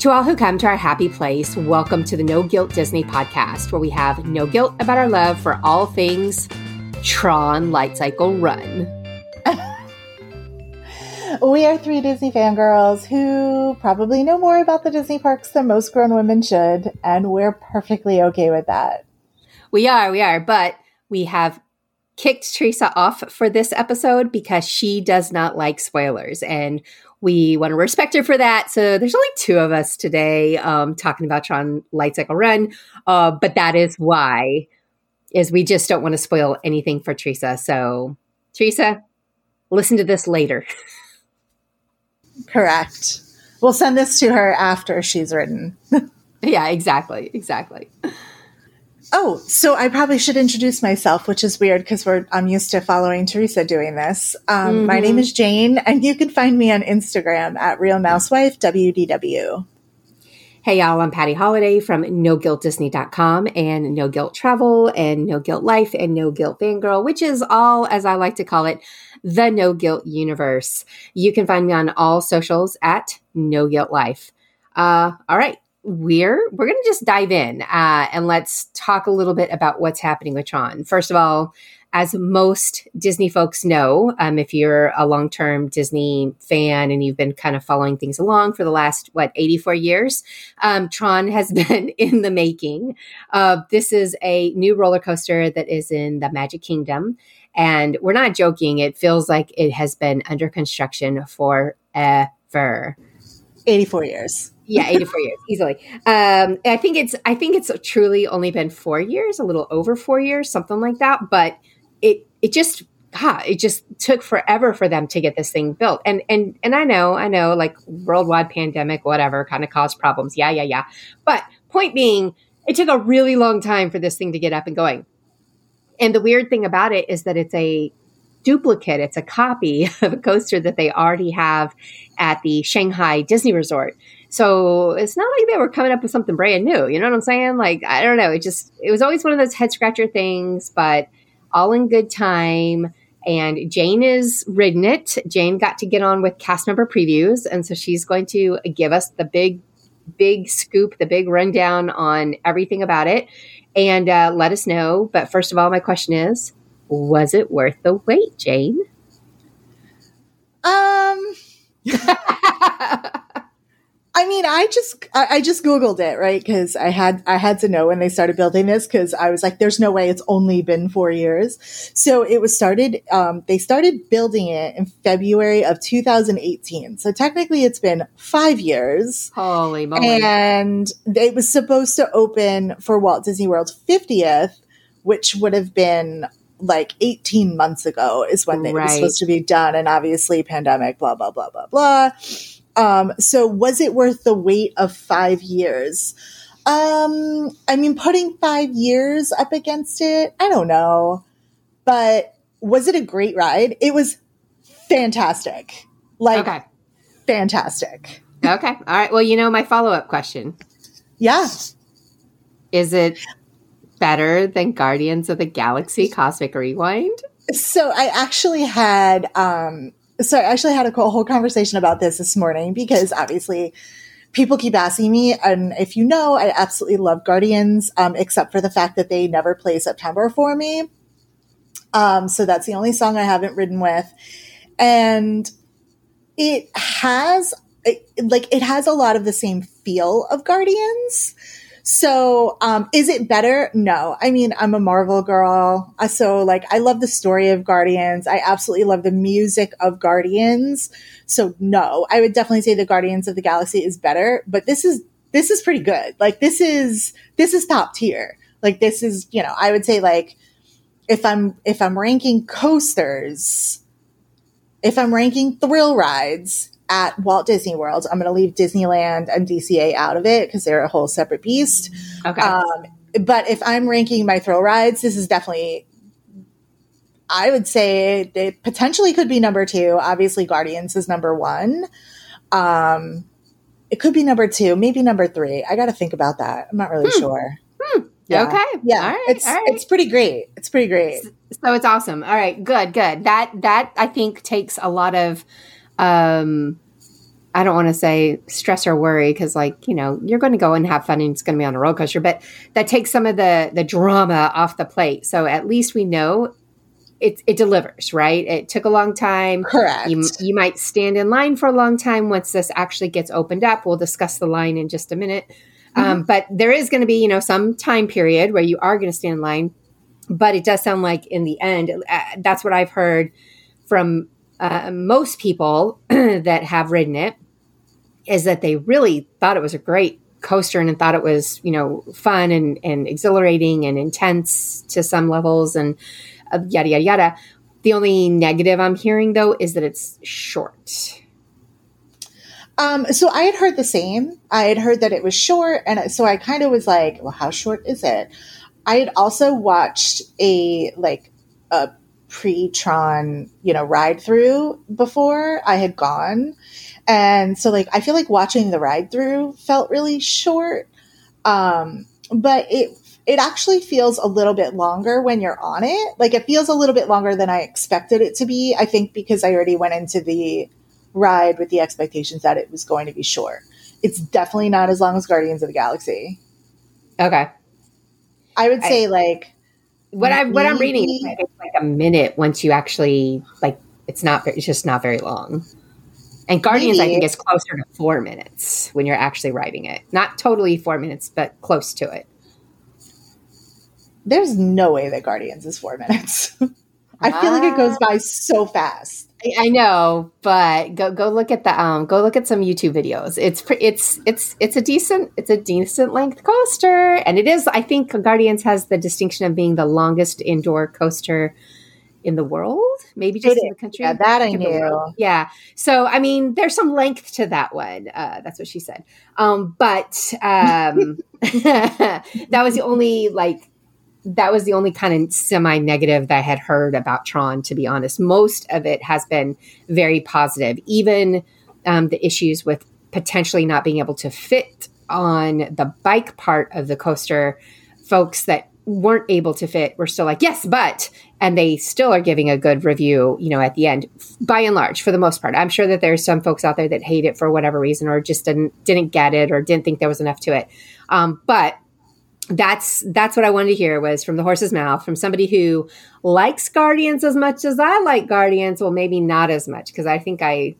To all who come to our happy place, welcome to the No Guilt Disney podcast, where we have no guilt about our love for all things Tron Light Cycle Run. we are three Disney fangirls who probably know more about the Disney parks than most grown women should, and we're perfectly okay with that. We are, we are, but we have kicked Teresa off for this episode because she does not like spoilers. And we want to respect her for that. So there's only two of us today um, talking about Tron Light Cycle Run. Uh, but that is why is we just don't want to spoil anything for Teresa. So Teresa, listen to this later. Correct. We'll send this to her after she's written. yeah, exactly. Exactly. Oh, so I probably should introduce myself, which is weird because we're I'm used to following Teresa doing this. Um, mm-hmm. My name is Jane, and you can find me on Instagram at Real Mousewife WDW. Hey y'all, I'm Patty Holiday from NoGuiltDisney.com and No Guilt Travel and No Guilt Life and No Guilt Fangirl, which is all, as I like to call it, the No Guilt universe. You can find me on all socials at No Guilt Life. Uh, all right, we're we're going to just dive in uh, and let's talk a little bit about what's happening with Tron. First of all, as most Disney folks know, um, if you're a long term Disney fan and you've been kind of following things along for the last, what, 84 years, um, Tron has been in the making. Uh, this is a new roller coaster that is in the Magic Kingdom. And we're not joking, it feels like it has been under construction forever. 84 years yeah 84 years easily um i think it's i think it's truly only been four years a little over four years something like that but it it just God, it just took forever for them to get this thing built. And and and I know, I know, like worldwide pandemic, whatever, kind of caused problems. Yeah, yeah, yeah. But point being, it took a really long time for this thing to get up and going. And the weird thing about it is that it's a duplicate, it's a copy of a coaster that they already have at the Shanghai Disney Resort. So it's not like they were coming up with something brand new. You know what I'm saying? Like, I don't know. It just, it was always one of those head scratcher things, but all in good time. And Jane is ridden it. Jane got to get on with cast member previews. And so she's going to give us the big, big scoop, the big rundown on everything about it and uh, let us know. But first of all, my question is was it worth the wait, Jane? Um, I mean, I just I, just googled it right because I had I had to know when they started building this because I was like, "There's no way it's only been four years." So it was started. Um, they started building it in February of 2018. So technically, it's been five years. Holy moly! And it was supposed to open for Walt Disney World's 50th, which would have been like 18 months ago is when they right. were supposed to be done and obviously pandemic blah blah blah blah blah um, so was it worth the wait of five years? Um, I mean, putting five years up against it, I don't know. But was it a great ride? It was fantastic. Like, okay. fantastic. Okay. All right. Well, you know, my follow up question. Yeah. Is it better than Guardians of the Galaxy Cosmic Rewind? So I actually had um so I actually had a whole conversation about this this morning because obviously people keep asking me, and if you know, I absolutely love Guardians, um, except for the fact that they never play September for me. Um, so that's the only song I haven't ridden with, and it has it, like it has a lot of the same feel of Guardians. So, um, is it better? No. I mean, I'm a Marvel girl. So, like, I love the story of Guardians. I absolutely love the music of Guardians. So, no, I would definitely say the Guardians of the Galaxy is better, but this is, this is pretty good. Like, this is, this is top tier. Like, this is, you know, I would say, like, if I'm, if I'm ranking coasters, if I'm ranking thrill rides, at Walt Disney World. I'm going to leave Disneyland and DCA out of it because they're a whole separate beast. Okay. Um, but if I'm ranking my thrill rides, this is definitely, I would say it potentially could be number two. Obviously, Guardians is number one. Um, it could be number two, maybe number three. I got to think about that. I'm not really Hmm. sure. Okay. Yeah, All right. it's all right. it's pretty great. It's pretty great. so it's awesome. All right. Good. Good. That that I think takes a lot of um I don't want to say stress or worry because, like, you know, you're going to go and have fun and it's going to be on a roller coaster, but that takes some of the the drama off the plate. So at least we know it it delivers, right? It took a long time. Correct. You, you might stand in line for a long time once this actually gets opened up. We'll discuss the line in just a minute. Um, but there is going to be, you know, some time period where you are going to stand in line. But it does sound like in the end, uh, that's what I've heard from uh, most people that have ridden it is that they really thought it was a great coaster and thought it was, you know, fun and, and exhilarating and intense to some levels and uh, yada, yada, yada. The only negative I'm hearing though is that it's short. Um, so I had heard the same. I had heard that it was short, and so I kind of was like, "Well, how short is it?" I had also watched a like a pre-tron, you know, ride through before I had gone, and so like I feel like watching the ride through felt really short, um, but it it actually feels a little bit longer when you're on it. Like it feels a little bit longer than I expected it to be. I think because I already went into the ride with the expectations that it was going to be short. It's definitely not as long as Guardians of the Galaxy. Okay. I would I- say like What I what I'm reading is like, it's like a minute once you actually like it's not it's just not very long. And Guardians, I think, is closer to four minutes when you're actually writing it. Not totally four minutes, but close to it. there's no way that Guardians is four minutes. I feel like it goes by so fast. I, I know, but go go look at the um go look at some YouTube videos. It's pre- it's it's it's a decent it's a decent length coaster, and it is. I think Guardians has the distinction of being the longest indoor coaster in the world, maybe just in the country. Yeah, that I knew. Yeah. So I mean, there's some length to that one. Uh, that's what she said. Um, but um, that was the only like that was the only kind of semi negative that I had heard about Tron, to be honest. Most of it has been very positive, even um, the issues with potentially not being able to fit on the bike part of the coaster. Folks that weren't able to fit were still like, yes, but, and they still are giving a good review, you know, at the end, by and large, for the most part. I'm sure that there's some folks out there that hate it for whatever reason or just didn't didn't get it or didn't think there was enough to it. Um, but that's that's what I wanted to hear was from the horse's mouth from somebody who likes Guardians as much as I like Guardians. Well, maybe not as much because I think I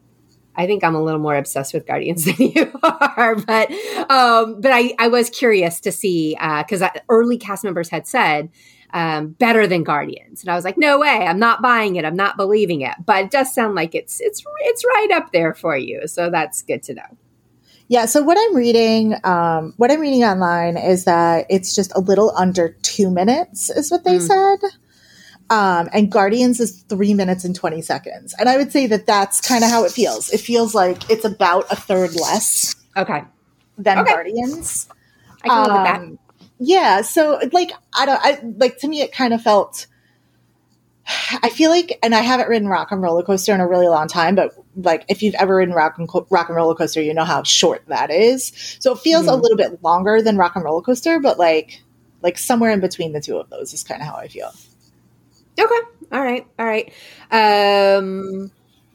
I think I'm a little more obsessed with Guardians than you are. But um, but I I was curious to see because early cast members had said. Um, better than Guardians, and I was like, "No way! I'm not buying it. I'm not believing it." But it does sound like it's it's it's right up there for you, so that's good to know. Yeah, so what I'm reading, um, what I'm reading online is that it's just a little under two minutes, is what they Mm. said. Um, and Guardians is three minutes and 20 seconds. And I would say that that's kind of how it feels. It feels like it's about a third less Okay, than Okay. Guardians. I can live with that. Um, Yeah, so like I don't I like to me it kind of felt I feel like and I haven't ridden Rock and Roller Coaster in a really long time, but like if you've ever ridden Rock and Co- Rock and Roller Coaster, you know how short that is. So it feels a Mhm. little bit longer than Rock and Roller Coaster, but like like somewhere in between the two of those is kind of how I feel. Okay. All right. All right. Um,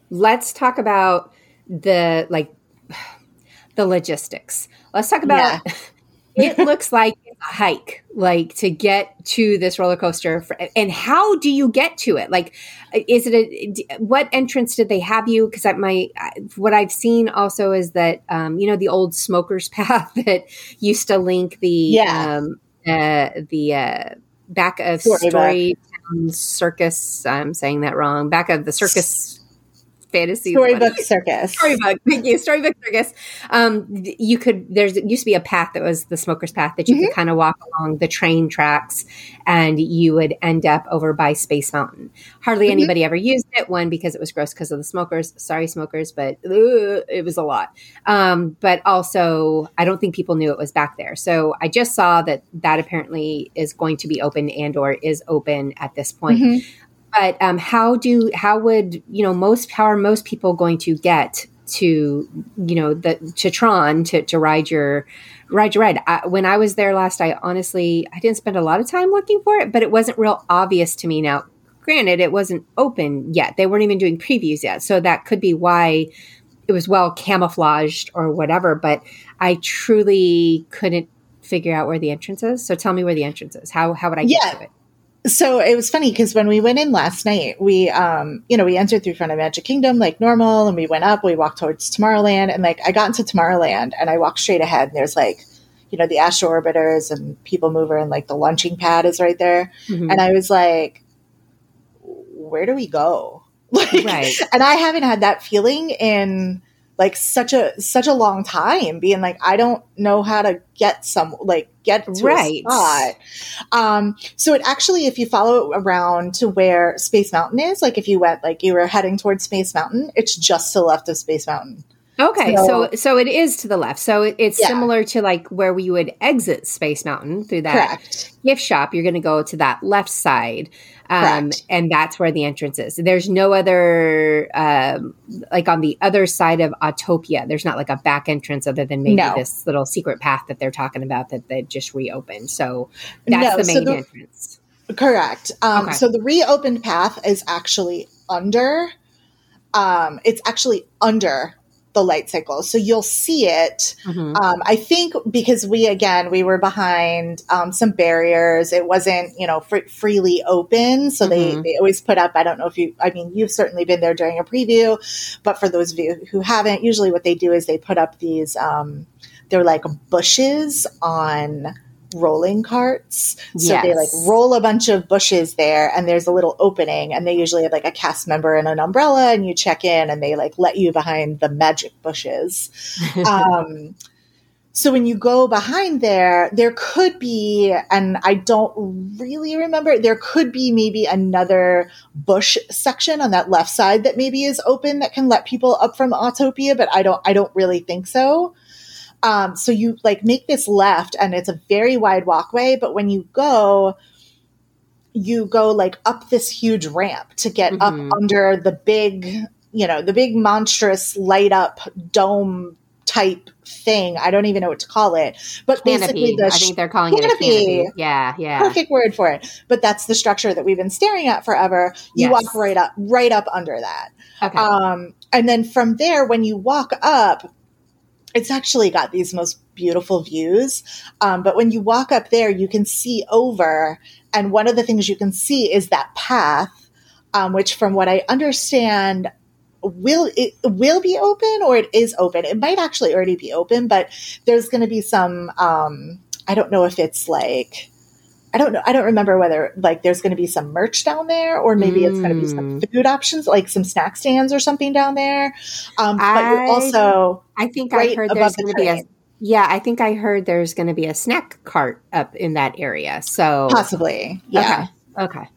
let's talk about the like the logistics. Let's talk about. it looks like hike, like to get to this roller coaster. For, and how do you get to it? Like, is it a what entrance did they have you? Because my what I've seen also is that um, you know the old smokers path that used to link the Yeah. um, uh, the uh, back of Story Story Town Circus. I'm saying that wrong. Back of the circus fantasy storybook circus. Storybook, thank you. Storybook circus. Um, you could. There's used to be a path that was the smoker's path that you mm-hmm. could kind of walk along the train tracks, and you would end up over by Space Mountain. Hardly mm-hmm. anybody ever used it. One because it was gross because of the smokers. Sorry, smokers, but ugh, it was a lot. Um, but also, I don't think people knew it was back there. So I just saw that that apparently is going to be open and or is open at this point. Mm-hmm. But um, how do how would you know most how are most people going to get to you know the to Tron to to ride your ride your ride? I, when I was there last, I honestly I didn't spend a lot of time looking for it, but it wasn't real obvious to me. Now, granted, it wasn't open yet; they weren't even doing previews yet, so that could be why it was well camouflaged or whatever. But I truly couldn't figure out where the entrance is. So tell me where the entrance is. How how would I get yeah. to it? So it was funny because when we went in last night, we, um, you know, we entered through front of Magic Kingdom like normal, and we went up. We walked towards Tomorrowland, and like I got into Tomorrowland, and I walked straight ahead, and there's like, you know, the Astro Orbiters and People Mover, and like the launching pad is right there, mm-hmm. and I was like, where do we go? Like, right. And I haven't had that feeling in like such a such a long time being like i don't know how to get some like get to right. a spot um so it actually if you follow it around to where space mountain is like if you went like you were heading towards space mountain it's just to the left of space mountain Okay, so so, so it is to the left. So it's yeah. similar to like where we would exit Space Mountain through that Correct. gift shop. You're going to go to that left side, um, and that's where the entrance is. There's no other um, like on the other side of Autopia. There's not like a back entrance other than maybe no. this little secret path that they're talking about that they just reopened. So that's no, the main so the, entrance. Correct. Um, okay. So the reopened path is actually under. Um, it's actually under the light cycle. So you'll see it. Mm-hmm. Um, I think because we, again, we were behind um, some barriers. It wasn't, you know, fr- freely open. So mm-hmm. they, they always put up, I don't know if you, I mean, you've certainly been there during a preview, but for those of you who haven't, usually what they do is they put up these, um, they're like bushes on rolling carts. So yes. they like roll a bunch of bushes there and there's a little opening and they usually have like a cast member and an umbrella and you check in and they like let you behind the magic bushes. um, so when you go behind there, there could be, and I don't really remember, there could be maybe another bush section on that left side that maybe is open that can let people up from Autopia, but I don't, I don't really think so. Um, so you like make this left and it's a very wide walkway, but when you go, you go like up this huge ramp to get mm-hmm. up under the big, you know, the big monstrous light up dome type thing. I don't even know what to call it, but canopy. basically the I think they're calling canopy. it a canopy. Yeah, yeah. Perfect word for it. But that's the structure that we've been staring at forever. You yes. walk right up, right up under that. Okay. Um, and then from there, when you walk up, it's actually got these most beautiful views. Um, but when you walk up there, you can see over, and one of the things you can see is that path, um, which, from what I understand, will it will be open or it is open. It might actually already be open, but there's going to be some. Um, I don't know if it's like I don't know. I don't remember whether like there's going to be some merch down there, or maybe mm. it's going to be some hmm. food options, like some snack stands or something down there. Um, but I, you're also, I think I heard there's going to be a. Yeah, I think I heard there's going to be a snack cart up in that area. So possibly, yeah. Okay. okay.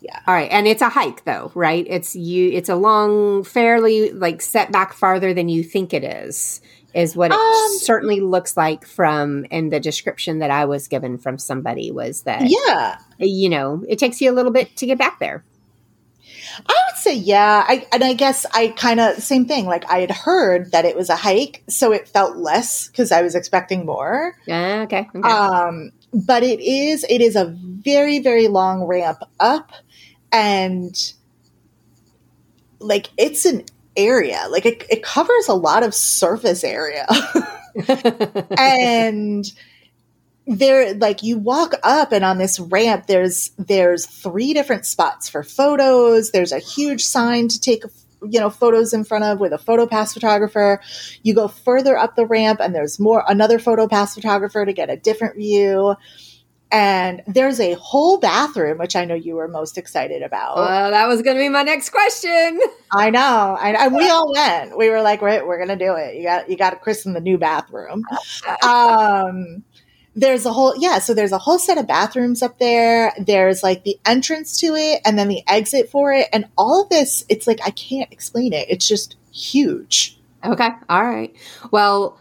Yeah. All right. And it's a hike though, right? It's you it's a long, fairly like set back farther than you think it is is what it um, certainly looks like from and the description that I was given from somebody was that yeah you know it takes you a little bit to get back there. I would say yeah, I, and I guess I kind of same thing. Like I had heard that it was a hike, so it felt less because I was expecting more. Yeah, okay, okay. Um, but it is it is a very very long ramp up, and like it's an area. Like it, it covers a lot of surface area. and there like you walk up and on this ramp there's there's three different spots for photos there's a huge sign to take you know photos in front of with a photo pass photographer you go further up the ramp and there's more another photo pass photographer to get a different view and there's a whole bathroom, which I know you were most excited about. Well, that was going to be my next question. I know, and we all went. We were like, "We're, we're going to do it. You got you got to christen the new bathroom." Um, there's a whole yeah, so there's a whole set of bathrooms up there. There's like the entrance to it, and then the exit for it, and all of this. It's like I can't explain it. It's just huge. Okay, all right. Well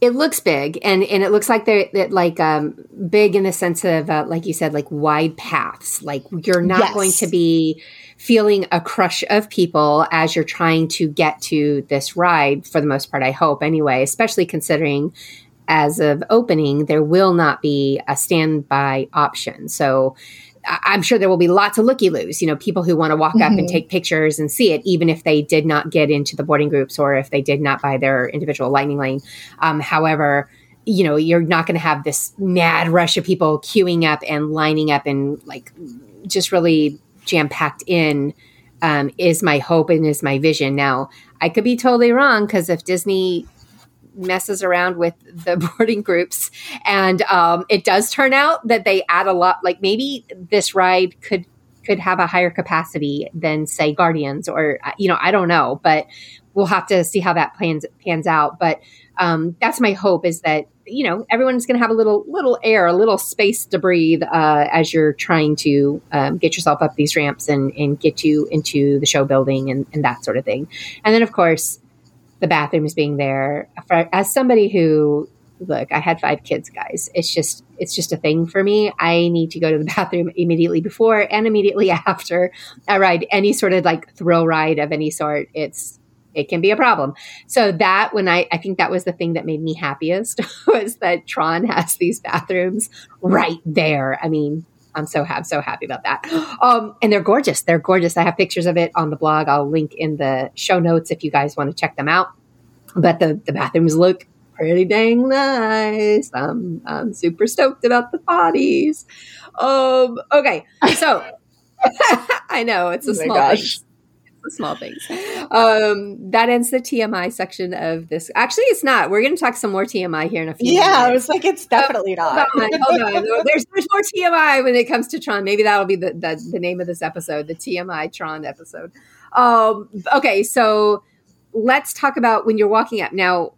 it looks big and and it looks like they're, they're like um big in the sense of uh, like you said like wide paths like you're not yes. going to be feeling a crush of people as you're trying to get to this ride for the most part i hope anyway especially considering as of opening there will not be a standby option so I'm sure there will be lots of looky loos, you know, people who want to walk mm-hmm. up and mm-hmm. take pictures and see it, even if they did not get into the boarding groups or if they did not buy their individual lightning lane. Um, however, you know, you're not going to have this mad rush of people queuing up and lining up and like just really jam packed in. Um, is my hope and is my vision. Now, I could be totally wrong because if Disney messes around with the boarding groups. And um, it does turn out that they add a lot like maybe this ride could could have a higher capacity than say guardians or uh, you know i don't know but we'll have to see how that plans pans out. But um, that's my hope is that you know everyone's going to have a little little air a little space to breathe uh, as you're trying to um, get yourself up these ramps and, and get you into the show building and, and that sort of thing. And then of course the bathrooms being there. For, as somebody who look, I had five kids, guys. It's just it's just a thing for me. I need to go to the bathroom immediately before and immediately after I ride any sort of like thrill ride of any sort. It's it can be a problem. So that when I I think that was the thing that made me happiest was that Tron has these bathrooms right there. I mean, I'm so happy, so happy about that. Um, and they're gorgeous. They're gorgeous. I have pictures of it on the blog. I'll link in the show notes if you guys want to check them out. But the, the bathrooms look pretty dang nice. I'm, I'm super stoked about the bodies. Um, okay. So I know it's a oh small gosh the small things. Um, that ends the TMI section of this. Actually, it's not. We're going to talk some more TMI here in a few. Yeah, minutes. I was like, it's definitely oh, not. Hold on, hold on. There's, there's more TMI when it comes to Tron. Maybe that'll be the, the, the name of this episode, the TMI Tron episode. Um, okay, so let's talk about when you're walking up now.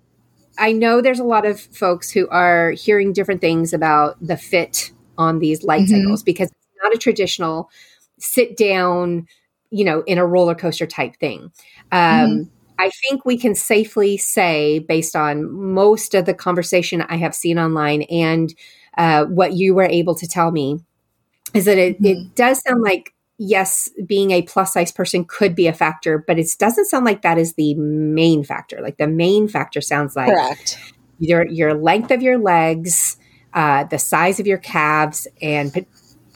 I know there's a lot of folks who are hearing different things about the fit on these light mm-hmm. cycles because it's not a traditional sit down you know, in a roller coaster type thing. Um, mm-hmm. I think we can safely say, based on most of the conversation I have seen online and uh, what you were able to tell me, is that it, mm-hmm. it does sound like yes, being a plus size person could be a factor, but it doesn't sound like that is the main factor. Like the main factor sounds like Correct. your your length of your legs, uh, the size of your calves, and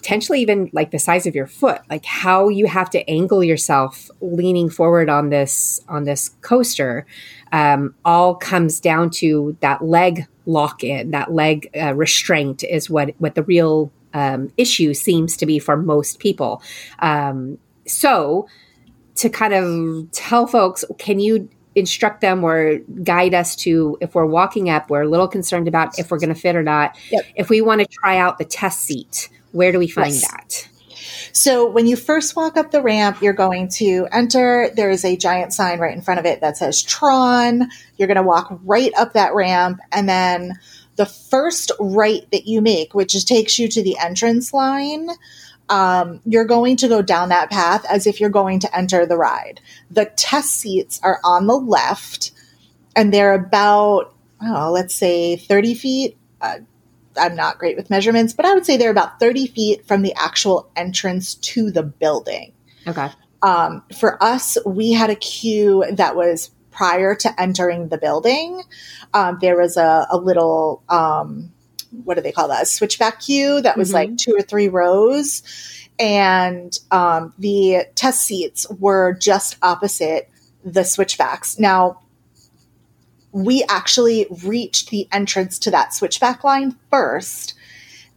potentially even like the size of your foot like how you have to angle yourself leaning forward on this on this coaster um, all comes down to that leg lock in that leg uh, restraint is what what the real um, issue seems to be for most people um, so to kind of tell folks can you instruct them or guide us to if we're walking up we're a little concerned about if we're going to fit or not yep. if we want to try out the test seat where do we find yes. that? So when you first walk up the ramp, you're going to enter. There is a giant sign right in front of it that says Tron. You're going to walk right up that ramp and then the first right that you make, which takes you to the entrance line, um, you're going to go down that path as if you're going to enter the ride. The test seats are on the left, and they're about, oh, let's say 30 feet, uh, I'm not great with measurements, but I would say they're about 30 feet from the actual entrance to the building. Okay. Um, for us, we had a queue that was prior to entering the building. Um, there was a, a little, um, what do they call that? A switchback queue that was mm-hmm. like two or three rows. And um, the test seats were just opposite the switchbacks. Now, we actually reached the entrance to that switchback line first.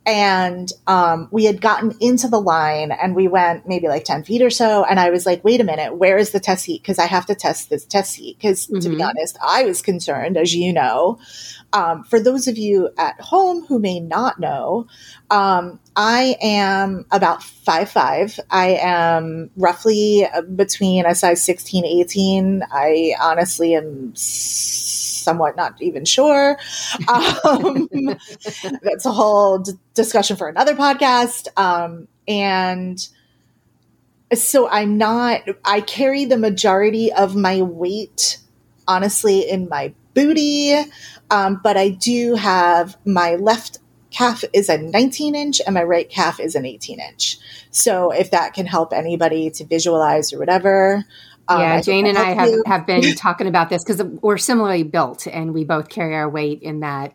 and um, we had gotten into the line and we went maybe like 10 feet or so and i was like wait a minute where is the test seat because i have to test this test seat because mm-hmm. to be mm-hmm. honest i was concerned as you know um, for those of you at home who may not know um, i am about five five i am roughly between a size 16 18 i honestly am somewhat not even sure. Um, that's a whole d- discussion for another podcast. Um, and so I'm not, I carry the majority of my weight, honestly, in my booty. Um, but I do have my left calf is a 19 inch and my right calf is an 18 inch. So if that can help anybody to visualize or whatever, um, yeah, Jane and I have, have been talking about this because we're similarly built and we both carry our weight in that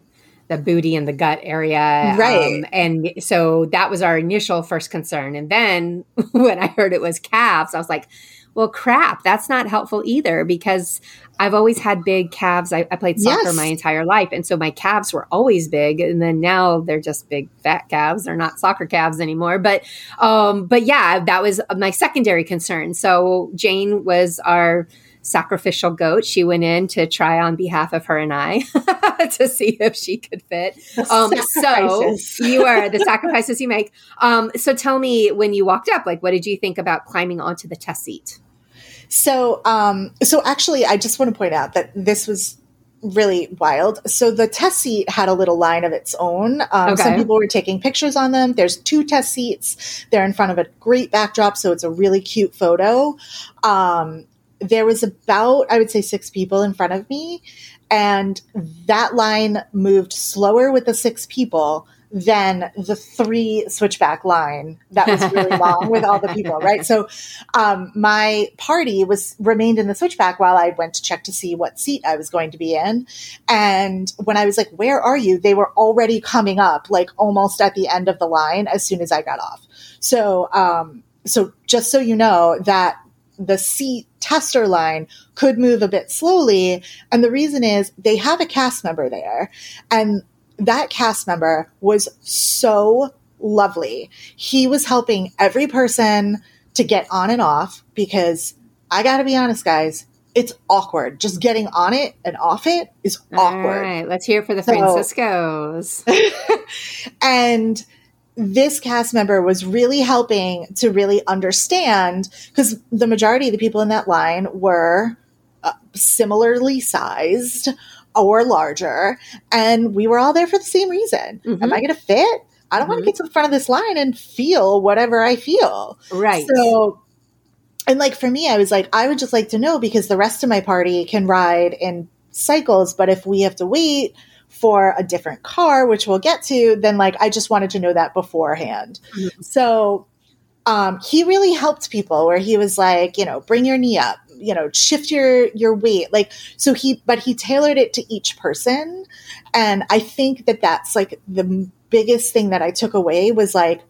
the booty and the gut area. Right. Um, and so that was our initial first concern. And then when I heard it was calves, I was like, well, crap, that's not helpful either because I've always had big calves. I, I played soccer yes. my entire life. And so my calves were always big. And then now they're just big fat calves. They're not soccer calves anymore. But, um, but yeah, that was my secondary concern. So Jane was our, sacrificial goat. She went in to try on behalf of her and I to see if she could fit. Um, so you are the sacrifices you make. Um, so tell me when you walked up, like, what did you think about climbing onto the test seat? So, um, so actually, I just want to point out that this was really wild. So the test seat had a little line of its own. Um, okay. Some people were taking pictures on them. There's two test seats. They're in front of a great backdrop, so it's a really cute photo. Um, there was about, I would say, six people in front of me. And that line moved slower with the six people than the three switchback line that was really long with all the people, right? So um, my party was remained in the switchback while I went to check to see what seat I was going to be in. And when I was like, "Where are you?" they were already coming up, like almost at the end of the line as soon as I got off. So um, so just so you know that the seat tester line could move a bit slowly. And the reason is they have a cast member there. And that cast member was so lovely. He was helping every person to get on and off because I got to be honest, guys, it's awkward. Just getting on it and off it is awkward. All right, let's hear for the so, Franciscos. and this cast member was really helping to really understand because the majority of the people in that line were uh, similarly sized or larger and we were all there for the same reason mm-hmm. am i going to fit i don't mm-hmm. want to get to the front of this line and feel whatever i feel right so and like for me i was like i would just like to know because the rest of my party can ride in cycles but if we have to wait for a different car, which we'll get to, then like I just wanted to know that beforehand. Mm-hmm. So um, he really helped people where he was like, you know, bring your knee up, you know, shift your your weight, like so he, but he tailored it to each person, and I think that that's like the biggest thing that I took away was like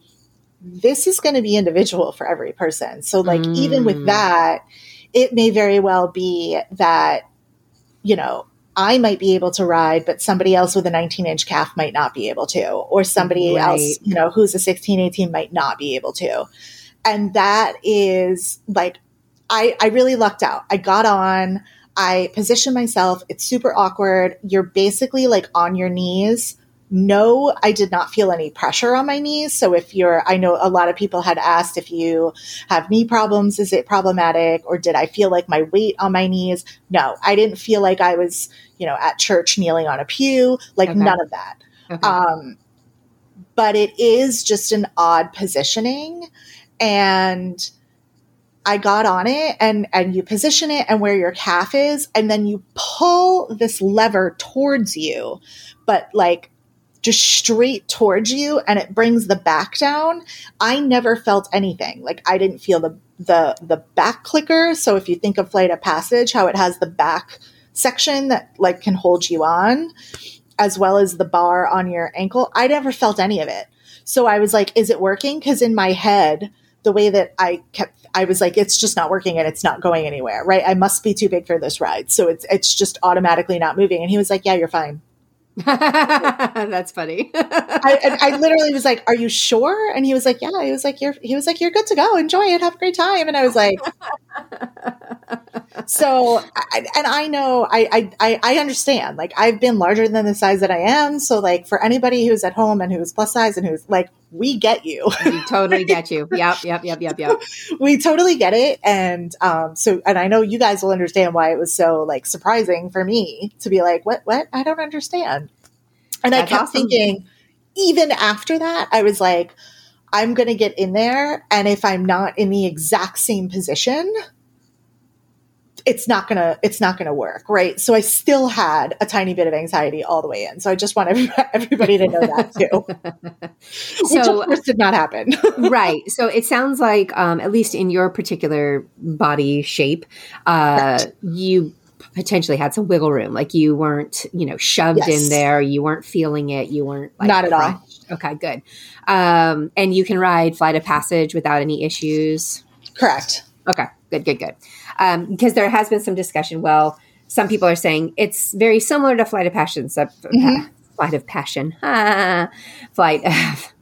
this is going to be individual for every person. So like mm. even with mm. that, it may very well be that you know I might be able to ride, but somebody else with a 19 inch calf might not be able to, or somebody right. else, you know, who's a 16, 18 might not be able to. And that is like, I, I really lucked out. I got on, I positioned myself. It's super awkward. You're basically like on your knees no, I did not feel any pressure on my knees. So if you're, I know a lot of people had asked if you have knee problems, is it problematic? Or did I feel like my weight on my knees? No, I didn't feel like I was, you know, at church kneeling on a pew, like okay. none of that. Okay. Um, but it is just an odd positioning. And I got on it and, and you position it and where your calf is, and then you pull this lever towards you, but like just straight towards you and it brings the back down i never felt anything like i didn't feel the the the back clicker so if you think of flight of passage how it has the back section that like can hold you on as well as the bar on your ankle i never felt any of it so i was like is it working because in my head the way that i kept I was like, it's just not working and it's not going anywhere, right? I must be too big for this ride. So it's it's just automatically not moving. And he was like, Yeah, you're fine That's funny. I, I, literally was like, "Are you sure?" And he was like, "Yeah." He was like, "You're." He was like, "You're good to go. Enjoy it. Have a great time." And I was like, "So," and I know I, I I understand. Like I've been larger than the size that I am. So like for anybody who's at home and who's plus size and who's like, we get you. we totally get you. Yep, yep, yep, yep, yep. we totally get it. And um, so, and I know you guys will understand why it was so like surprising for me to be like, what, what? I don't understand. And That's I kept awesome. thinking, even after that, I was like, I'm going to get in there. And if I'm not in the exact same position, it's not gonna it's not gonna work right? So i still had a tiny bit of anxiety all the way in. So i just want everybody to know that too. So, which of course did not happen. Right. So it sounds like um, at least in your particular body shape uh, right. you potentially had some wiggle room. Like you weren't you know shoved yes. in there. You weren't feeling it. You weren't like, not at all okay good um, and you can ride flight of passage without any issues correct okay good good good um, because there has been some discussion. Well, some people are saying it's very similar to Flight of Passion. So, mm-hmm. Flight of Passion, Flight of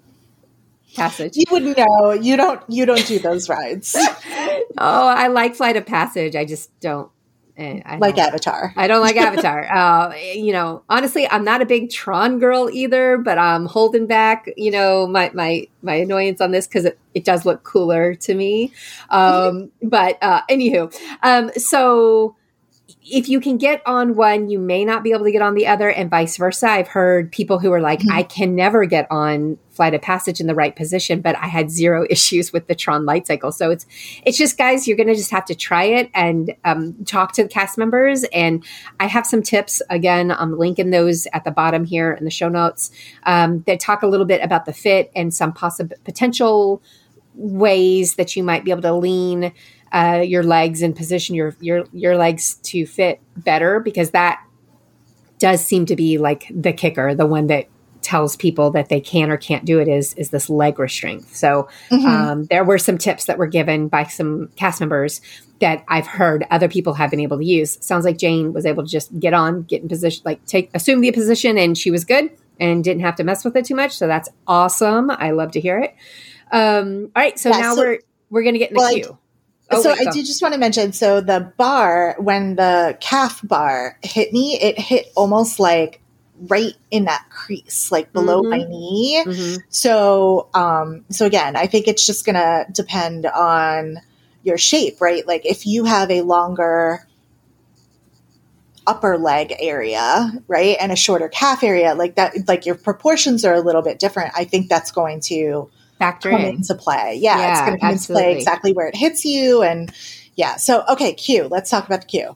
Passage. You wouldn't know. You don't. You don't do those rides. oh, I like Flight of Passage. I just don't I like Avatar. I don't like Avatar. Uh, you know, honestly, I'm not a big Tron girl either, but I'm holding back, you know, my my my annoyance on this because it, it does look cooler to me. Um, but uh, anywho, um, so if you can get on one, you may not be able to get on the other, and vice versa. I've heard people who are like, mm-hmm. I can never get on Flight of Passage in the right position, but I had zero issues with the Tron light cycle. So it's it's just guys, you're gonna just have to try it and um, talk to the cast members. And I have some tips. Again, I'm linking those at the bottom here in the show notes um, that talk a little bit about the fit and some possible potential ways that you might be able to lean uh, your legs and position your your your legs to fit better because that does seem to be like the kicker, the one that tells people that they can or can't do it is is this leg restraint. So mm-hmm. um, there were some tips that were given by some cast members that I've heard other people have been able to use. Sounds like Jane was able to just get on, get in position, like take assume the position, and she was good and didn't have to mess with it too much. So that's awesome. I love to hear it. Um, all right, so yeah, now so, we're we're gonna get in the well, queue. Oh, so wait, I do just want to mention so the bar when the calf bar hit me, it hit almost like right in that crease, like below mm-hmm. my knee. Mm-hmm. So um so again, I think it's just gonna depend on your shape, right? Like if you have a longer upper leg area, right, and a shorter calf area, like that like your proportions are a little bit different. I think that's going to factor come in. into play. Yeah, yeah it's going to come absolutely. into play exactly where it hits you. And yeah, so okay, queue. Let's talk about the queue.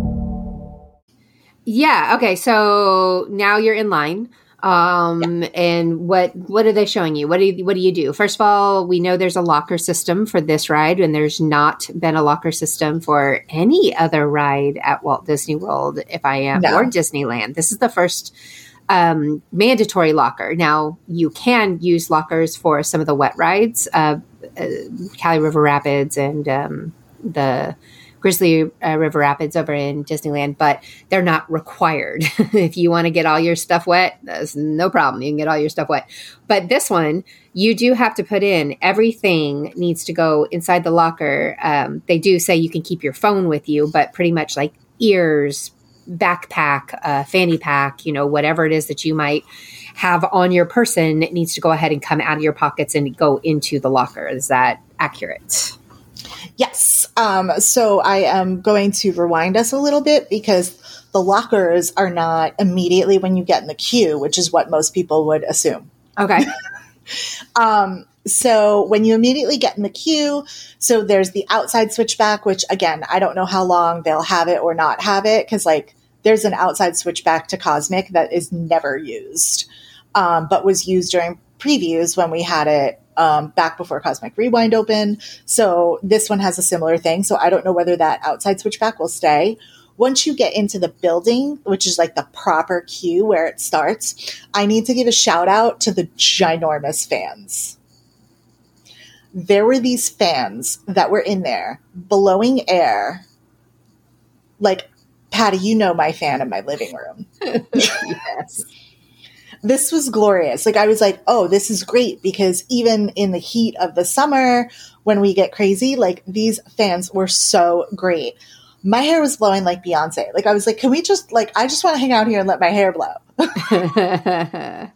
Yeah. Okay. So now you're in line. Um, yeah. and what, what are they showing you? What do you, what do you do? First of all, we know there's a locker system for this ride and there's not been a locker system for any other ride at Walt Disney World, if I am, no. or Disneyland. This is the first, um, mandatory locker. Now you can use lockers for some of the wet rides, uh, uh Kali River Rapids and, um, the, Grizzly uh, River Rapids over in Disneyland, but they're not required. if you want to get all your stuff wet, that's no problem. You can get all your stuff wet. But this one, you do have to put in everything needs to go inside the locker. Um, they do say you can keep your phone with you, but pretty much like ears, backpack, uh, fanny pack, you know, whatever it is that you might have on your person it needs to go ahead and come out of your pockets and go into the locker. Is that accurate? Yes. Um, so I am going to rewind us a little bit because the lockers are not immediately when you get in the queue, which is what most people would assume. Okay. um, so when you immediately get in the queue, so there's the outside switchback, which again, I don't know how long they'll have it or not have it because like there's an outside switchback to Cosmic that is never used. um, but was used during previews when we had it um, back before Cosmic Rewind opened. So this one has a similar thing. So I don't know whether that outside switchback will stay. Once you get into the building, which is like the proper queue where it starts, I need to give a shout out to the ginormous fans. There were these fans that were in there blowing air. Like, Patty, you know my fan in my living room. yes. This was glorious. Like I was like, oh, this is great because even in the heat of the summer, when we get crazy, like these fans were so great. My hair was blowing like Beyonce. Like I was like, can we just like I just want to hang out here and let my hair blow.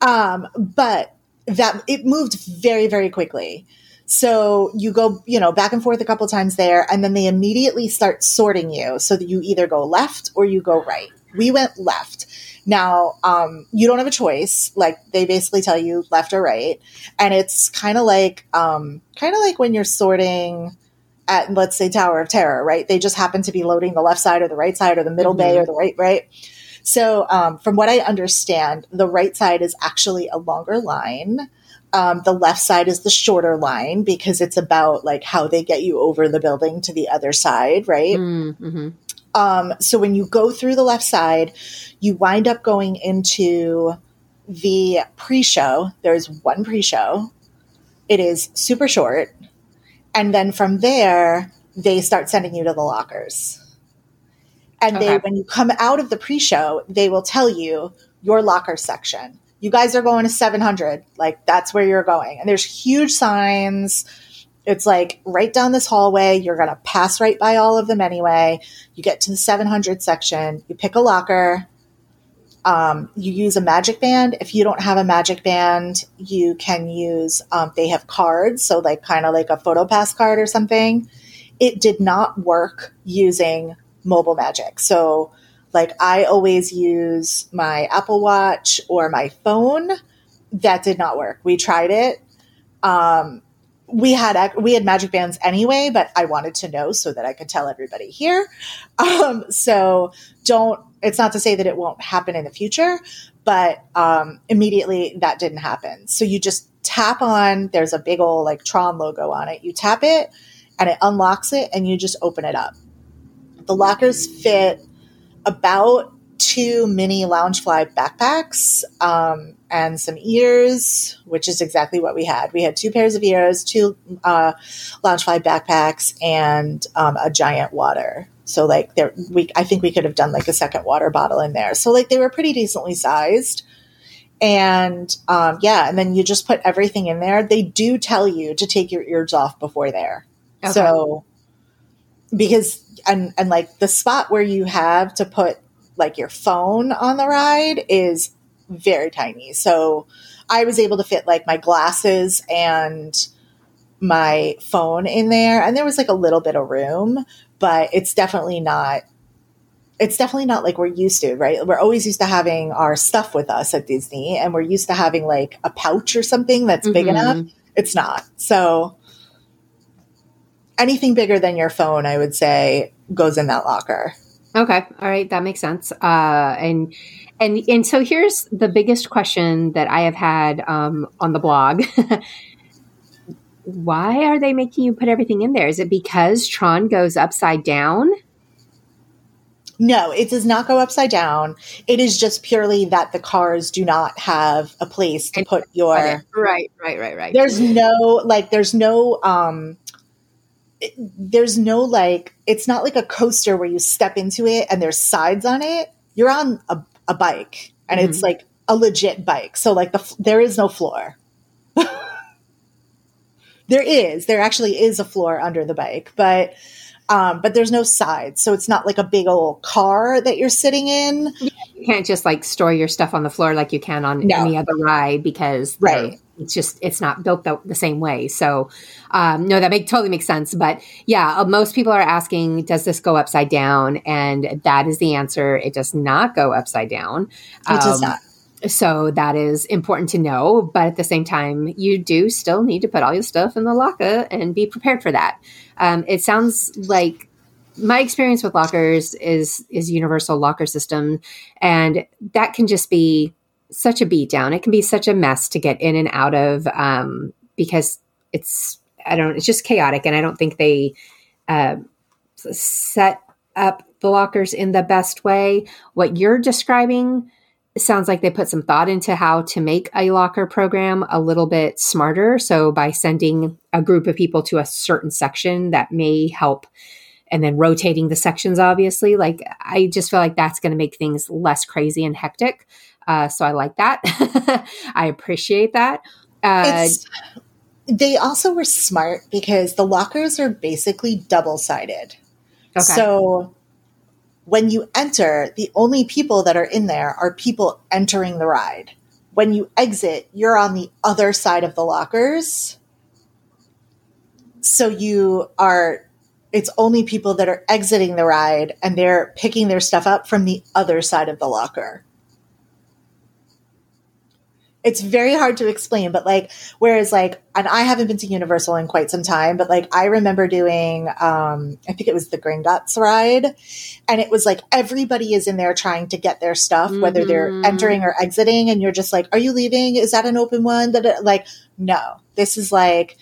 um, but that it moved very, very quickly. So you go, you know, back and forth a couple times there, and then they immediately start sorting you so that you either go left or you go right. We went left. Now, um, you don't have a choice. Like they basically tell you left or right, and it's kind of like, um, kind of like when you're sorting at, let's say, Tower of Terror, right? They just happen to be loading the left side or the right side or the middle mm-hmm. bay or the right, right. So, um, from what I understand, the right side is actually a longer line. Um, the left side is the shorter line because it's about like how they get you over the building to the other side, right? Mm-hmm. Um, so when you go through the left side, you wind up going into the pre show. There's one pre show, it is super short. And then from there, they start sending you to the lockers. And okay. they, when you come out of the pre show, they will tell you your locker section. You guys are going to 700. Like, that's where you're going. And there's huge signs it's like right down this hallway. You're going to pass right by all of them anyway. You get to the 700 section, you pick a locker. Um, you use a magic band. If you don't have a magic band, you can use, um, they have cards. So, like, kind of like a photo pass card or something. It did not work using mobile magic. So, like, I always use my Apple Watch or my phone. That did not work. We tried it. Um, we had we had magic bands anyway, but I wanted to know so that I could tell everybody here. Um, so don't. It's not to say that it won't happen in the future, but um, immediately that didn't happen. So you just tap on. There's a big old like Tron logo on it. You tap it, and it unlocks it, and you just open it up. The lockers fit about two mini Loungefly backpacks um, and some ears, which is exactly what we had. We had two pairs of ears, two uh, Loungefly backpacks, and um, a giant water. So like there, we I think we could have done like a second water bottle in there. So like they were pretty decently sized. And um, yeah, and then you just put everything in there. They do tell you to take your ears off before there. Okay. So because and and like the spot where you have to put like your phone on the ride is very tiny. So I was able to fit like my glasses and my phone in there and there was like a little bit of room, but it's definitely not it's definitely not like we're used to, right? We're always used to having our stuff with us at Disney and we're used to having like a pouch or something that's mm-hmm. big enough. It's not. So anything bigger than your phone, I would say, goes in that locker. Okay. All right. That makes sense. Uh, and, and, and so here's the biggest question that I have had, um, on the blog. Why are they making you put everything in there? Is it because Tron goes upside down? No, it does not go upside down. It is just purely that the cars do not have a place to put your right, right, right, right. There's no like there's no um it, there's no like it's not like a coaster where you step into it and there's sides on it. You're on a, a bike and mm-hmm. it's like a legit bike. So like the there is no floor. There is. There actually is a floor under the bike but um, but there's no sides. So it's not like a big old car that you're sitting in. You can't just like store your stuff on the floor like you can on no. any other ride because right. it's just it's not built the, the same way. So um, no that make, totally makes sense but yeah uh, most people are asking does this go upside down? And that is the answer. It does not go upside down. It um, does not. so that is important to know but at the same time you do still need to put all your stuff in the locker and be prepared for that. Um, it sounds like my experience with lockers is is universal locker system and that can just be such a beat down. It can be such a mess to get in and out of um, because it's I don't it's just chaotic, and I don't think they uh, set up the lockers in the best way. What you're describing sounds like they put some thought into how to make a locker program a little bit smarter. So by sending a group of people to a certain section that may help. And then rotating the sections obviously. Like i just feel like that's going to make things less crazy and hectic. Uh, so i like that. I appreciate that. Uh, they also were smart because the lockers are basically double sided okay. so when you enter, the only people that are in there are people entering the ride. When you exit, you're on the other side of the lockers. So you are, it's only people that are exiting the ride and they're picking their stuff up from the other side of the locker it's very hard to explain, but like, whereas like, and I haven't been to Universal in quite some time, but like, I remember doing, um, I think it was the Gringotts ride, and it was like everybody is in there trying to get their stuff, mm-hmm. whether they're mm-hmm. entering or exiting, and you're just like, are you leaving? Is that an open one? That like, no, this is like,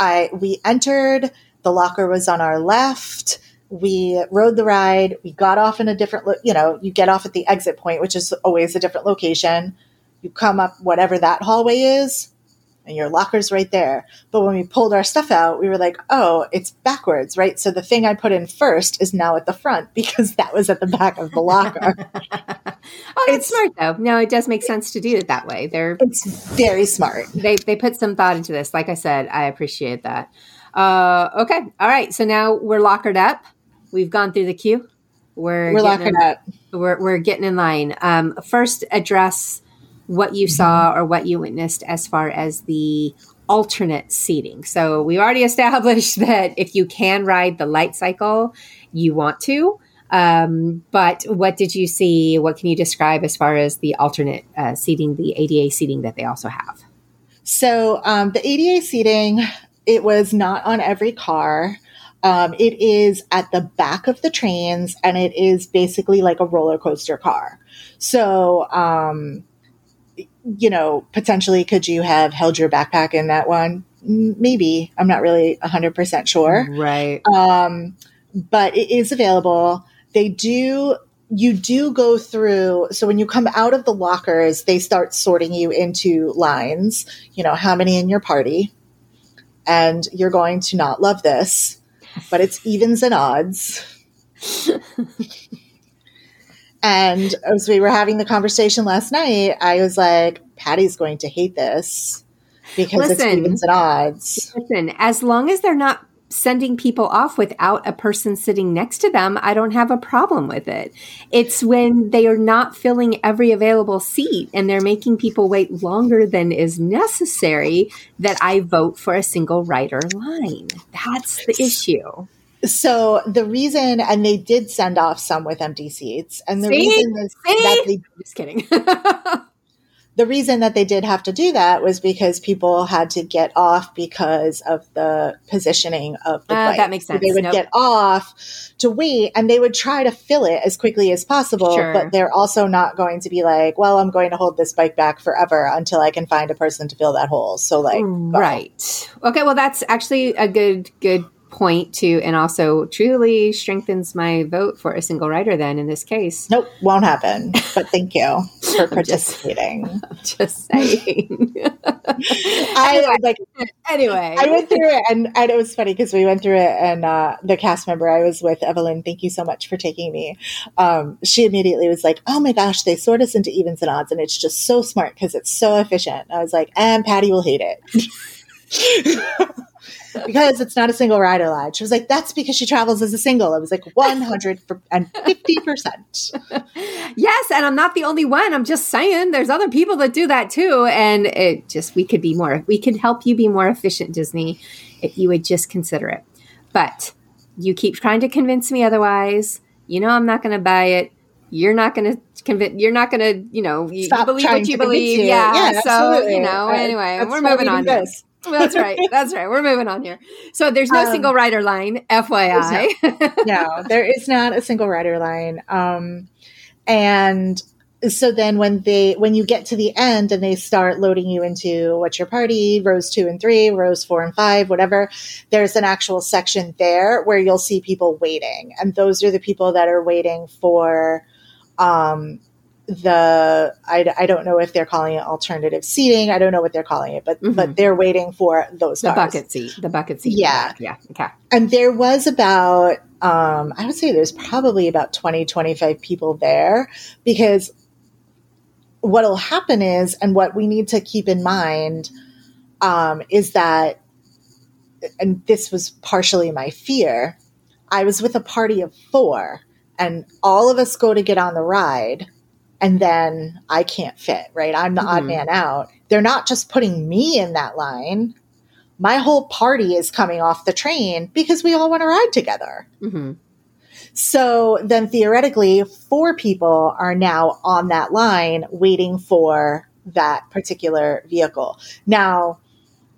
I we entered, the locker was on our left we rode the ride we got off in a different lo- you know you get off at the exit point which is always a different location you come up whatever that hallway is, and your locker's right there. But when we pulled our stuff out, we were like, oh, it's backwards, right? So the thing I put in first is now at the front because that was at the back of the locker. oh, it's smart though. No, it does make sense to do it that way. They're it's very smart. They they put some thought into this. Like I said, I appreciate that. Uh, okay, all right. So now we're lockered up. We've gone through the queue. We're we're lockered in, up. We're we're getting in line. Um, first, address what you saw or what you witnessed as far as the alternate seating. So we've already established that if you can ride the light cycle, you want to. Um, but what did you see? What can you describe as far as the alternate uh, seating, the ADA seating that they also have? So um, the ADA seating, it was not on every car. Um, it is at the back of the trains, and it is basically like a roller coaster car. So um, you know, potentially could you have held your backpack in that one? Maybe. I'm not really 100% sure. Right. Um, but it is available. They do, you do go through. So when you come out of the lockers, they start sorting you into lines, you know, how many in your party. And you're going to not love this, but it's evens and odds. And as we were having the conversation last night, I was like, Patty's going to hate this because listen, it's evens and odds. Listen, as long as they're not sending people off without a person sitting next to them, I don't have a problem with it. It's when they are not filling every available seat and they're making people wait longer than is necessary that I vote for a single rider line. That's the issue. So the reason, and they did send off some with empty seats, and the See? reason is See? that they just kidding. the reason that they did have to do that was because people had to get off because of the positioning of the uh, That makes sense. So they would nope. get off to wait, and they would try to fill it as quickly as possible. Sure. But they're also not going to be like, "Well, I'm going to hold this bike back forever until I can find a person to fill that hole." So, like, right? Okay, well, that's actually a good good point to and also truly strengthens my vote for a single writer then in this case. Nope won't happen but thank you for participating. Just, just saying. I anyway, like anyway. I went through it and, and it was funny because we went through it and uh, the cast member i was with evelyn thank you so much for taking me. Um, she immediately was like oh my gosh they sort us into evens and odds and it's just so smart because it's so efficient. I was like and patty will hate it because it's not a single rider line. She was like, that's because she travels as a single. I was like, 150%. yes. And I'm not the only one. I'm just saying there's other people that do that too. And it just, we could be more, we could help you be more efficient, Disney, if you would just consider it. But you keep trying to convince me otherwise. You know, I'm not going to buy it. You're not going to convince, you're not going to, you know, you, you believe what you believe. You. Yeah. yeah so, absolutely. you know, anyway, we're moving on. This. That's right. That's right. We're moving on here. So there's no um, single rider line, FYI. No, no, there is not a single rider line. Um, and so then when they when you get to the end and they start loading you into what's your party rows two and three rows four and five whatever there's an actual section there where you'll see people waiting and those are the people that are waiting for um the I, I don't know if they're calling it alternative seating i don't know what they're calling it but Mhm. but they're waiting for those The cars. bucket seat. The bucket seat. Yeah. Yeah. Okay. and there was about um, i would say there's probably about 20 25 people there because what'll happen is and what we need to keep in mind um, is that and this was partially my fear i was with a party of four and all of us go to get on the ride and then i can't fit right i'm the odd Mhm. man out they're not just putting me in that line my whole party is coming off the train because we all want to ride together. hmm So then theoretically, four people are now on that line waiting for that particular vehicle. Now,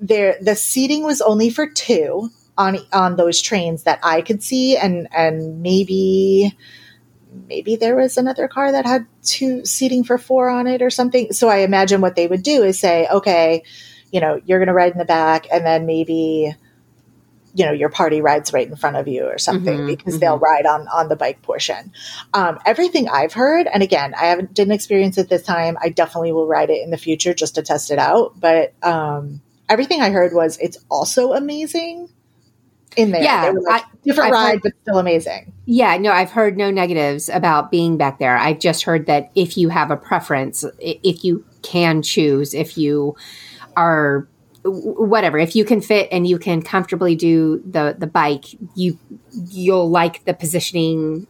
there the seating was only for two on on those trains that I could see and and maybe maybe there was another car that had two seating for four on it or something. So I imagine what they would do is say, okay, you know, you're going to ride in the back and then maybe you know your party rides right in front of you or something Mhm, because mhm. they'll ride on on the bike portion um, everything i've heard and again i haven't didn't experience it this time i definitely will ride it in the future just to test it out but um, everything i heard was it's also amazing in there Yeah, like, I- different I've ride heard- but still amazing Yeah, no, I've heard no negatives about being back there. I've just heard that if you have a preference, if you can choose, if you are whatever, if you can fit and you can comfortably do the the bike, you you'll like the positioning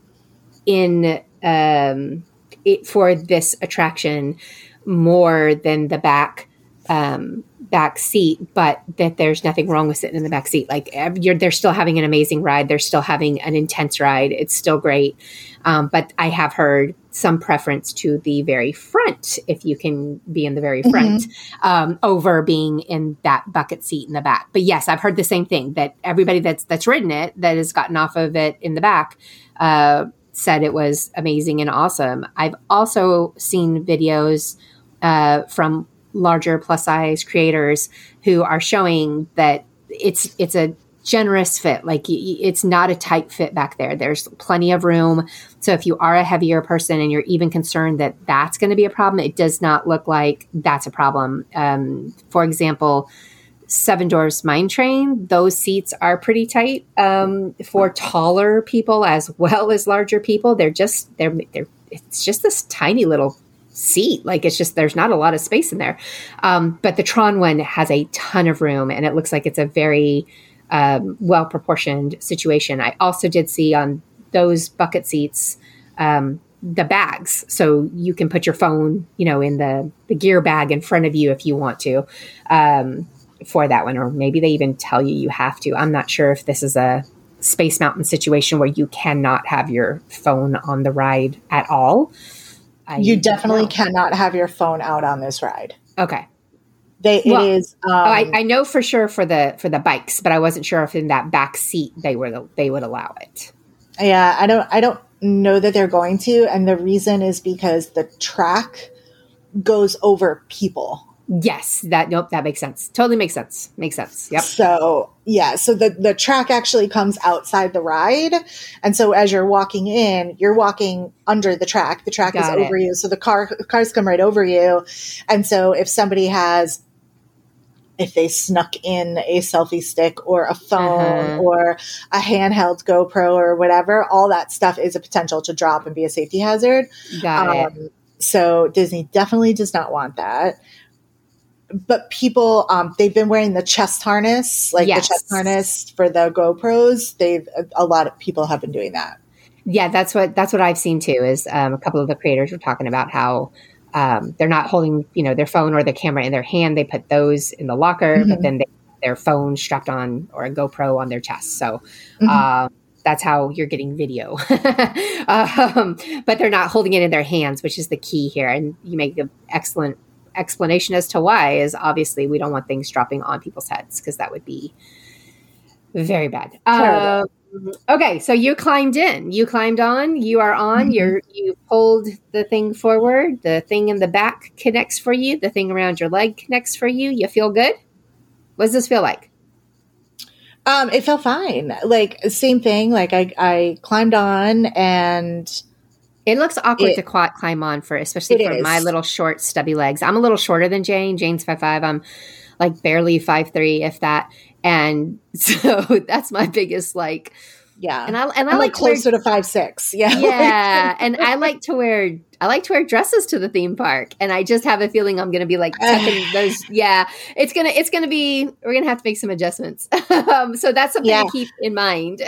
in um it for this attraction more than the back um back seat but that there's nothing wrong with sitting in the back seat. Like you're they're still having an amazing ride. They're still having an intense ride. It's still great. Um, but i have heard some preference to the very front if you can be in the very front um, over being in that bucket seat in the back. But yes i've heard the same thing that everybody that's that's ridden it that has gotten off of it in the back uh, said it was amazing and awesome. I've also seen videos uh, from larger plus size creators who are showing that it's it's a generous fit. Like it's not a tight fit back there. There's plenty of room. So if you are a heavier person and you're even concerned that that's going to be a problem it does not look like that's a problem. Um, for example Seven Dwarfs Mine Train those seats are pretty tight um, for taller people as well as larger people. They're just they're they're it's just this tiny little seat. Like it's just there's not a lot of space in there. Um, but the Tron one has a ton of room, and it looks like it's a very um, well proportioned situation. I also did see on those bucket seats um, the bags, so you can put your phone, you know, in the the gear bag in front of you if you want to. Um, for that one, or maybe they even tell you you have to. I'm not sure if this is a Space Mountain situation where you cannot have your phone on the ride at all. I you definitely know. cannot have your phone out on this ride Okay. they Well, it is um, Oh, I, I know for sure for the for the bikes, but I wasn't sure if in that back seat they were they would allow it. Yeah, I don't I don't know that they're going to and the reason is because the track goes over people. Yes, that nope, that makes sense. Totally makes sense. Makes sense. Yep. So, yeah, so the the track actually comes outside the ride and so as you're walking in, you're walking under the track. The track Got is it. over you, so the car cars come right over you. And so if somebody has if they snuck in a selfie stick or a phone Uh-huh. or a handheld GoPro or whatever, all that stuff is a potential to drop and be a safety hazard. Got it. Um, so Disney definitely does not want that. But people, um, they've been wearing the chest harness, like Yes. the chest harness for the GoPros. They've a, lot of people have been doing that. Yeah, that's what that's what I've seen too. Is um, a couple of the creators were talking about how um, they're not holding you know their phone or the camera in their hand. They put those in the locker, but Mhm. then they their phone strapped on or a GoPro on their chest. So Mhm. uh, that's how you're getting video. um, but they're not holding it in their hands, which is the key here. And you make the excellent explanation as to why is obviously we don't want things dropping on people's heads because that would be very bad. Uh, Okay, so you climbed in. You climbed on. You are on. Mm-hmm. You're you pulled the thing forward. The thing in the back connects for you. The thing around your leg connects for you. You feel good. What does this feel like? Um, it felt fine. Like same thing. Like I, I climbed on and It looks awkward It- to cli- climb on for, especially for is. my little short, stubby legs. I'm a little shorter than Jane. Jane's five five. I'm like barely five three, if that. And so that's my biggest like. yeah, And I and I I'm like like to wear closer to five six. Yeah, yeah and i like to wear i like to wear dresses to the theme park and i just have a feeling i'm gonna be like those yeah it's gonna it's gonna be we're gonna have to make some adjustments um, so that's something Yeah. to keep in mind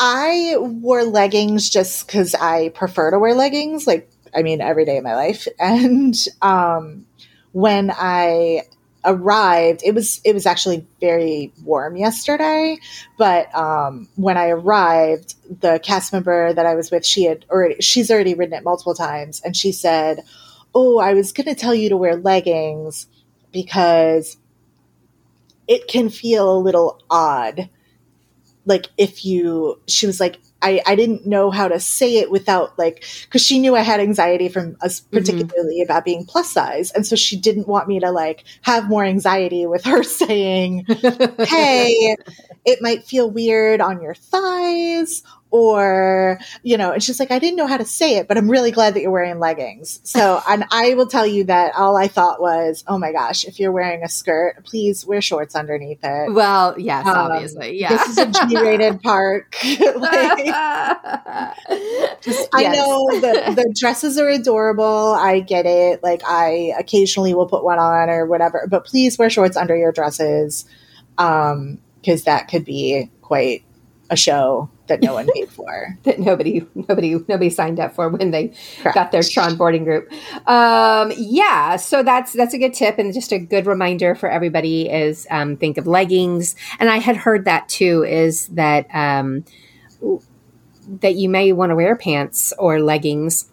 I wore leggings just because I prefer to wear leggings. Like I mean, every day of my life. And um, when I arrived, it was it was actually very warm yesterday. But um, when I arrived, the cast member that I was with, she had already she's already ridden it multiple times, and she said, "Oh, I was going to tell you to wear leggings because." It can feel a little odd like if you she was like I, I didn't know how to say it without like because she knew I had anxiety from us mm-hmm. particularly about being plus size. And so she didn't want me to like have more anxiety with her saying hey it might feel weird on your thighs or you know it's just like I didn't know how to say it but I'm really glad that you're wearing leggings so and I will tell you that all I thought was oh my gosh if you're wearing a skirt please wear shorts underneath it well yes Um, obviously yeah this is a G-rated park. like, just, I know the the dresses are adorable. I get it. Like I occasionally will put one on or whatever, but please wear shorts under your dresses, um, because that could be quite a show that no one paid for. that nobody nobody nobody signed up for when they Correct. got their Tron boarding group. Um, yeah, so that's that's a good tip and just a good reminder for everybody is um, think of leggings. And I had heard that too is that um, that you may want to wear pants or leggings.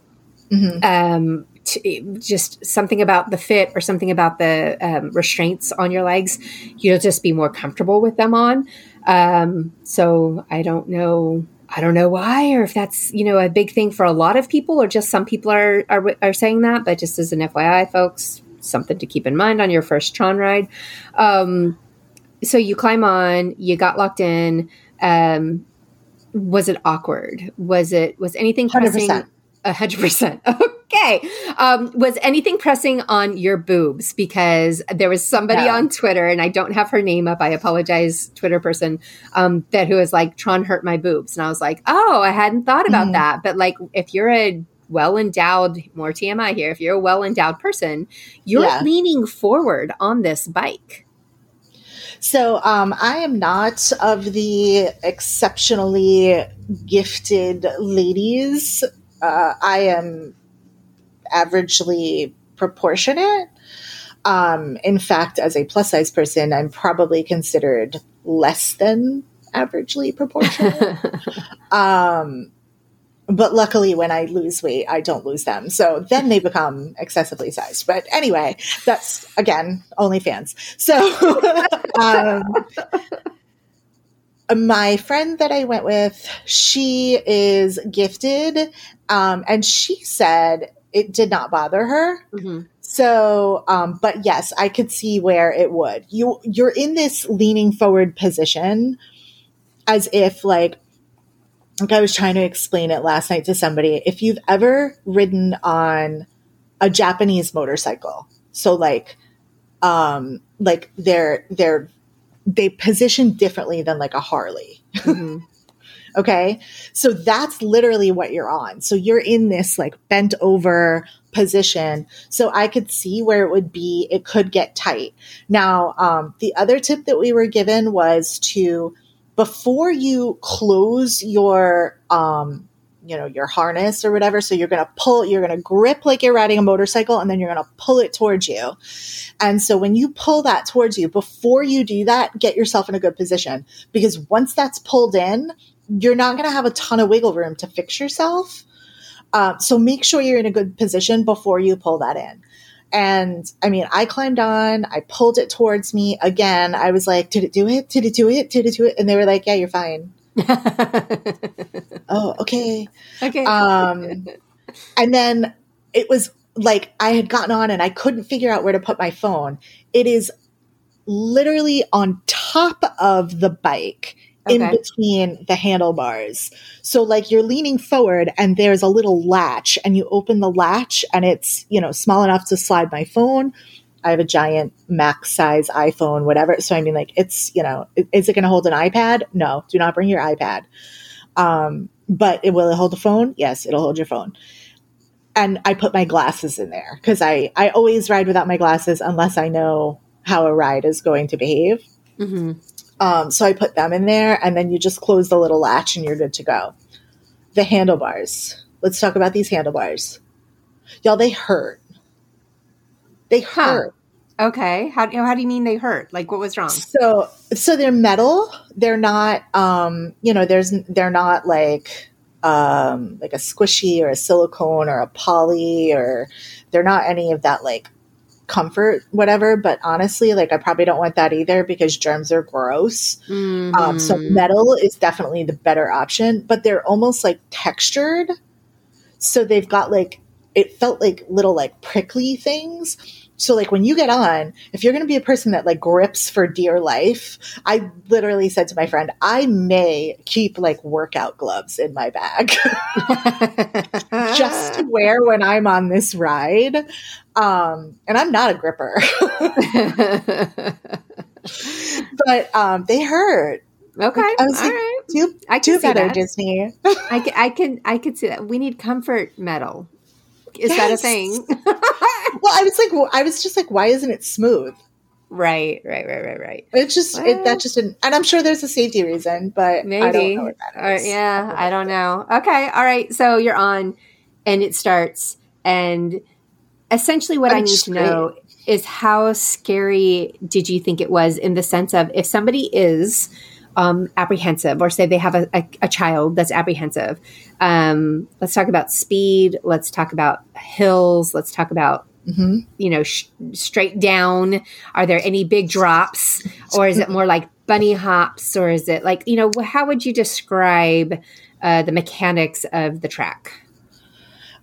Mhm. Um, t- just something about the fit or something about the um, restraints on your legs. You'll just be more comfortable with them on. Um, so I don't know. I don't know why, or if that's you know a big thing for a lot of people, or just some people are are, are saying that. But just as an FYI, folks, something to keep in mind on your first Tron ride. Um, so you climb on, you got locked in. Um, was it awkward? Was it was anything pressing? 100%. A hundred percent. Okay. Um, was anything pressing on your boobs? Because there was somebody No. on Twitter, and I don't have her name up. I apologize, Twitter person, um, that who was like, Tron hurt my boobs. And I was like, oh, I hadn't thought about Mhm. that. But like, if you're a well endowed, more TMI here, if you're a well endowed person, you're Yeah. leaning forward on this bike. So um, I am not of the exceptionally gifted ladies. Uh, I am averagely proportionate. Um, in fact, as a plus size person, I'm probably considered less than averagely proportionate. um, but luckily, when I lose weight, I don't lose them. So then they become excessively sized. But anyway, that's again OnlyFans. So um, my friend that I went with, she is gifted, um, and she said it did not bother her. Mhm. So, um, but yes, I could see where it would. You you're in this leaning forward position, as if like like I was trying to explain it last night to somebody. If you've ever ridden on a Japanese motorcycle, so like um like they're they're they position differently than like a Harley. Mhm. Okay. So that's literally what you're on. So you're in this like bent over position. So I could see where it would be, it could get tight. Now, um, the other tip that we were given was to, before you close your, um, you know, your harness or whatever. So you're going to pull, you're going to grip like you're riding a motorcycle and then you're going to pull it towards you. And so when you pull that towards you, before you do that, get yourself in a good position because once that's pulled in, you're not going to have a ton of wiggle room to fix yourself. Um, so make sure you're in a good position before you pull that in. And I mean, I climbed on, I pulled it towards me again. I was like, did it do it? Did it do it? Did it do it? And they were like, yeah, you're fine. oh, okay. Okay. Um, and then it was like I had gotten on and I couldn't figure out where to put my phone. It is literally on top of the bike in between the handlebars. So like you're leaning forward and there's a little latch and you open the latch and it's, you know, small enough to slide my phone. I have a giant max size iPhone, whatever. So I mean like it's, you know, is it going to hold an iPad? No, do not bring your iPad. Um, but it will it hold a phone? Yes, it'll hold your phone. And I put my glasses in there because I, I always ride without my glasses unless I know how a ride is going to behave. hmm Um, so I put them in there, and then you just close the little latch, and you're good to go. The handlebars. Let's talk about these handlebars, y'all. They hurt. They Huh. hurt. Okay. How, you know, how do you mean they hurt? Like, what was wrong? So, so they're metal. They're not. Um, you know, there's. They're not like. Um, like a squishy or a silicone or a poly or they're not any of that like comfort whatever but honestly like i probably don't want that either because germs are gross Um, so Mhm. metal is definitely the better option, but they're almost like textured. So they've got like it felt like little like prickly things. So like when you get on, if you're going to be a person that like grips for dear life, I literally said to my friend, I may keep like workout gloves in my bag just to wear when I'm on this ride. Um, and I'm not a gripper, but um, they hurt. okay. I was All like, right. Do I can do better, that. Disney. I can, I can, I could see that. We need comfort metal. Is that a thing? Well, I was like, well, I was just like, why isn't it smooth? right, right, right, right, right. It's just it, that just didn't, and I'm sure there's a safety reason, but Maybe. I don't know what that Or- yeah, I don't know. Okay, all right. So you're on, and it starts, and essentially, what But I need just to know is how scary did you think it was in the sense of if somebody is um, apprehensive, or say they have a, a, a child that's apprehensive. Um, let's talk about speed. Let's talk about hills. Let's talk about Mhm. you know sh- straight down. Are there any big drops, or is it more like bunny hops, or is it like you know how would you describe uh, the mechanics of the track?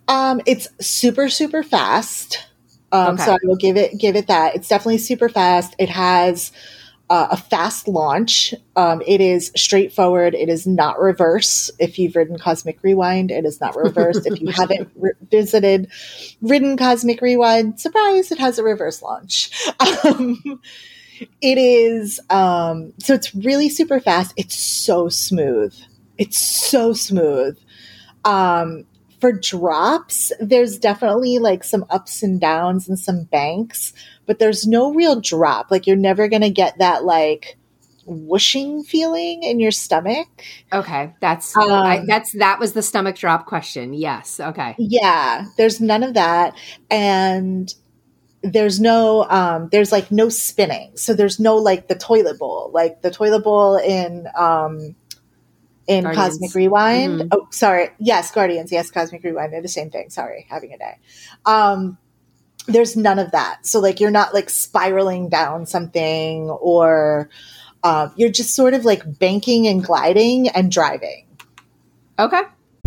Um, it's super super fast. Um, Okay. so I will give it give it that. It's definitely super fast. It has uh, a fast launch. Um, it is straightforward. It is not reverse. If you've ridden Cosmic Rewind, it is not reverse. if you haven't re- visited ridden Cosmic Rewind, surprise, it has a reverse launch. Um, it is um, so it's really super fast. It's so smooth. It's so smooth. Um, for drops, there's definitely like some ups and downs and some banks, but there's no real drop. Like you're never gonna get that like whooshing feeling in your stomach. Okay, that's Um, I, that's that was the stomach drop question. Yes. Okay. Yeah, there's none of that. And there's no um there's like no spinning. So there's no like the toilet bowl. Like the toilet bowl in um in Guardians. Cosmic Rewind. Mhm. Oh, sorry. Yes, Guardians. Yes, Cosmic Rewind. They're the same thing. Sorry, having a day. Um there's none of that. So like you're not like spiraling down something or um, you're just sort of like banking and gliding and driving. Okay.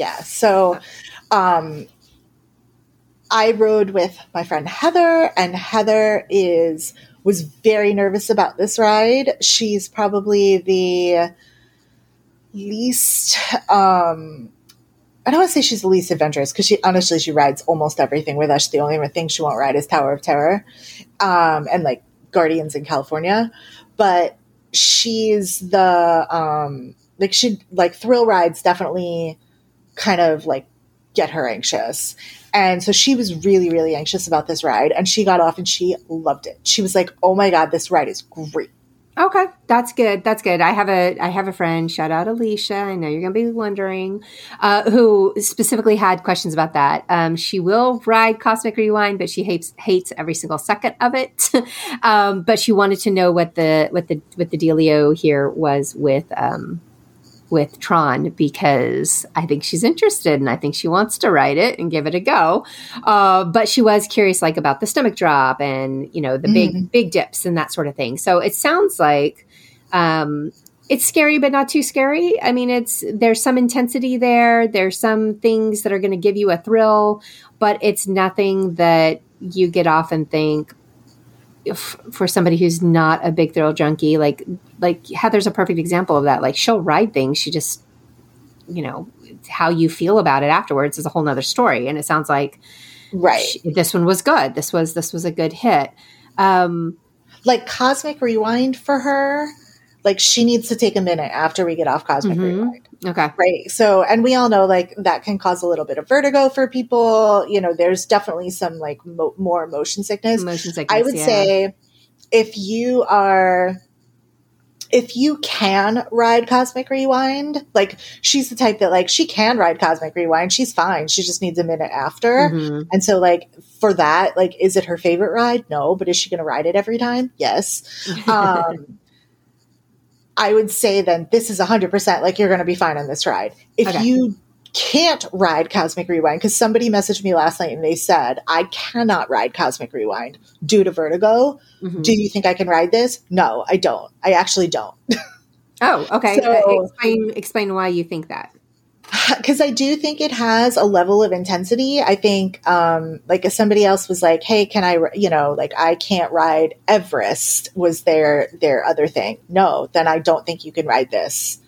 Yeah so um i rode with my friend heather and heather is was very nervous about this ride she's probably the least um I don't want to say she's the least adventurous because she honestly she rides almost everything with us. The only thing she won't ride is Tower of Terror, um, and like Guardians in California. But she's the um, like she like thrill rides definitely kind of like get her anxious. And so she was really, really anxious about this ride. And she got off and she loved it. She was like, oh my God, this ride is great. Okay, that's good. That's good. I have a I have a friend. Shout out Alicia. I know you're going to be wondering, uh, who specifically had questions about that. Um, she will ride Cosmic Rewind, but she hates hates every single second of it. um, but she wanted to know what the what the what the dealio here was with um, with Tron because I think she's interested and I think she wants to write it and give it a go. Uh, but she was curious, like about the stomach drop and you know the big Mm-hmm. big dips and that sort of thing. So it sounds like um, it's scary, but not too scary. I mean, it's there's some intensity there. There's some things that are going to give you a thrill, but it's nothing that you get off and think, for somebody who's not a big thrill junkie, like like Heather's a perfect example of that. Like she'll ride things, she just you know how you feel about it afterwards is a whole nother story. And it sounds like Right. she- this one was good. This was this was a good hit. Um, like Cosmic Rewind for her, like she needs to take a minute after we get off Cosmic Mhm. Rewind. Okay, Right. So, and we all know like that can cause a little bit of vertigo for people. You know, there's definitely some like mo- more motion sickness. motion sickness. I would yeah. say if you are if you can ride Cosmic Rewind, like she's the type that like she can ride Cosmic Rewind, she's fine. She just needs a minute after. Mhm. And so like for that, like is it her favorite ride? No, but is she going to ride it every time? Yes. Um I would say then this is 100% like you're going to be fine on this ride. If Okay. you can't ride Cosmic Rewind because somebody messaged me last night and they said I cannot ride Cosmic Rewind due to vertigo. Mhm. Do you think I can ride this? No, I don't. I actually don't. Oh, okay. So- explain explain why you think that. because I do think it has a level of intensity. I think, um, like if somebody else was like, "Hey, can I?" You know, like I can't ride Everest was their their other thing. No, then I don't think you can ride this.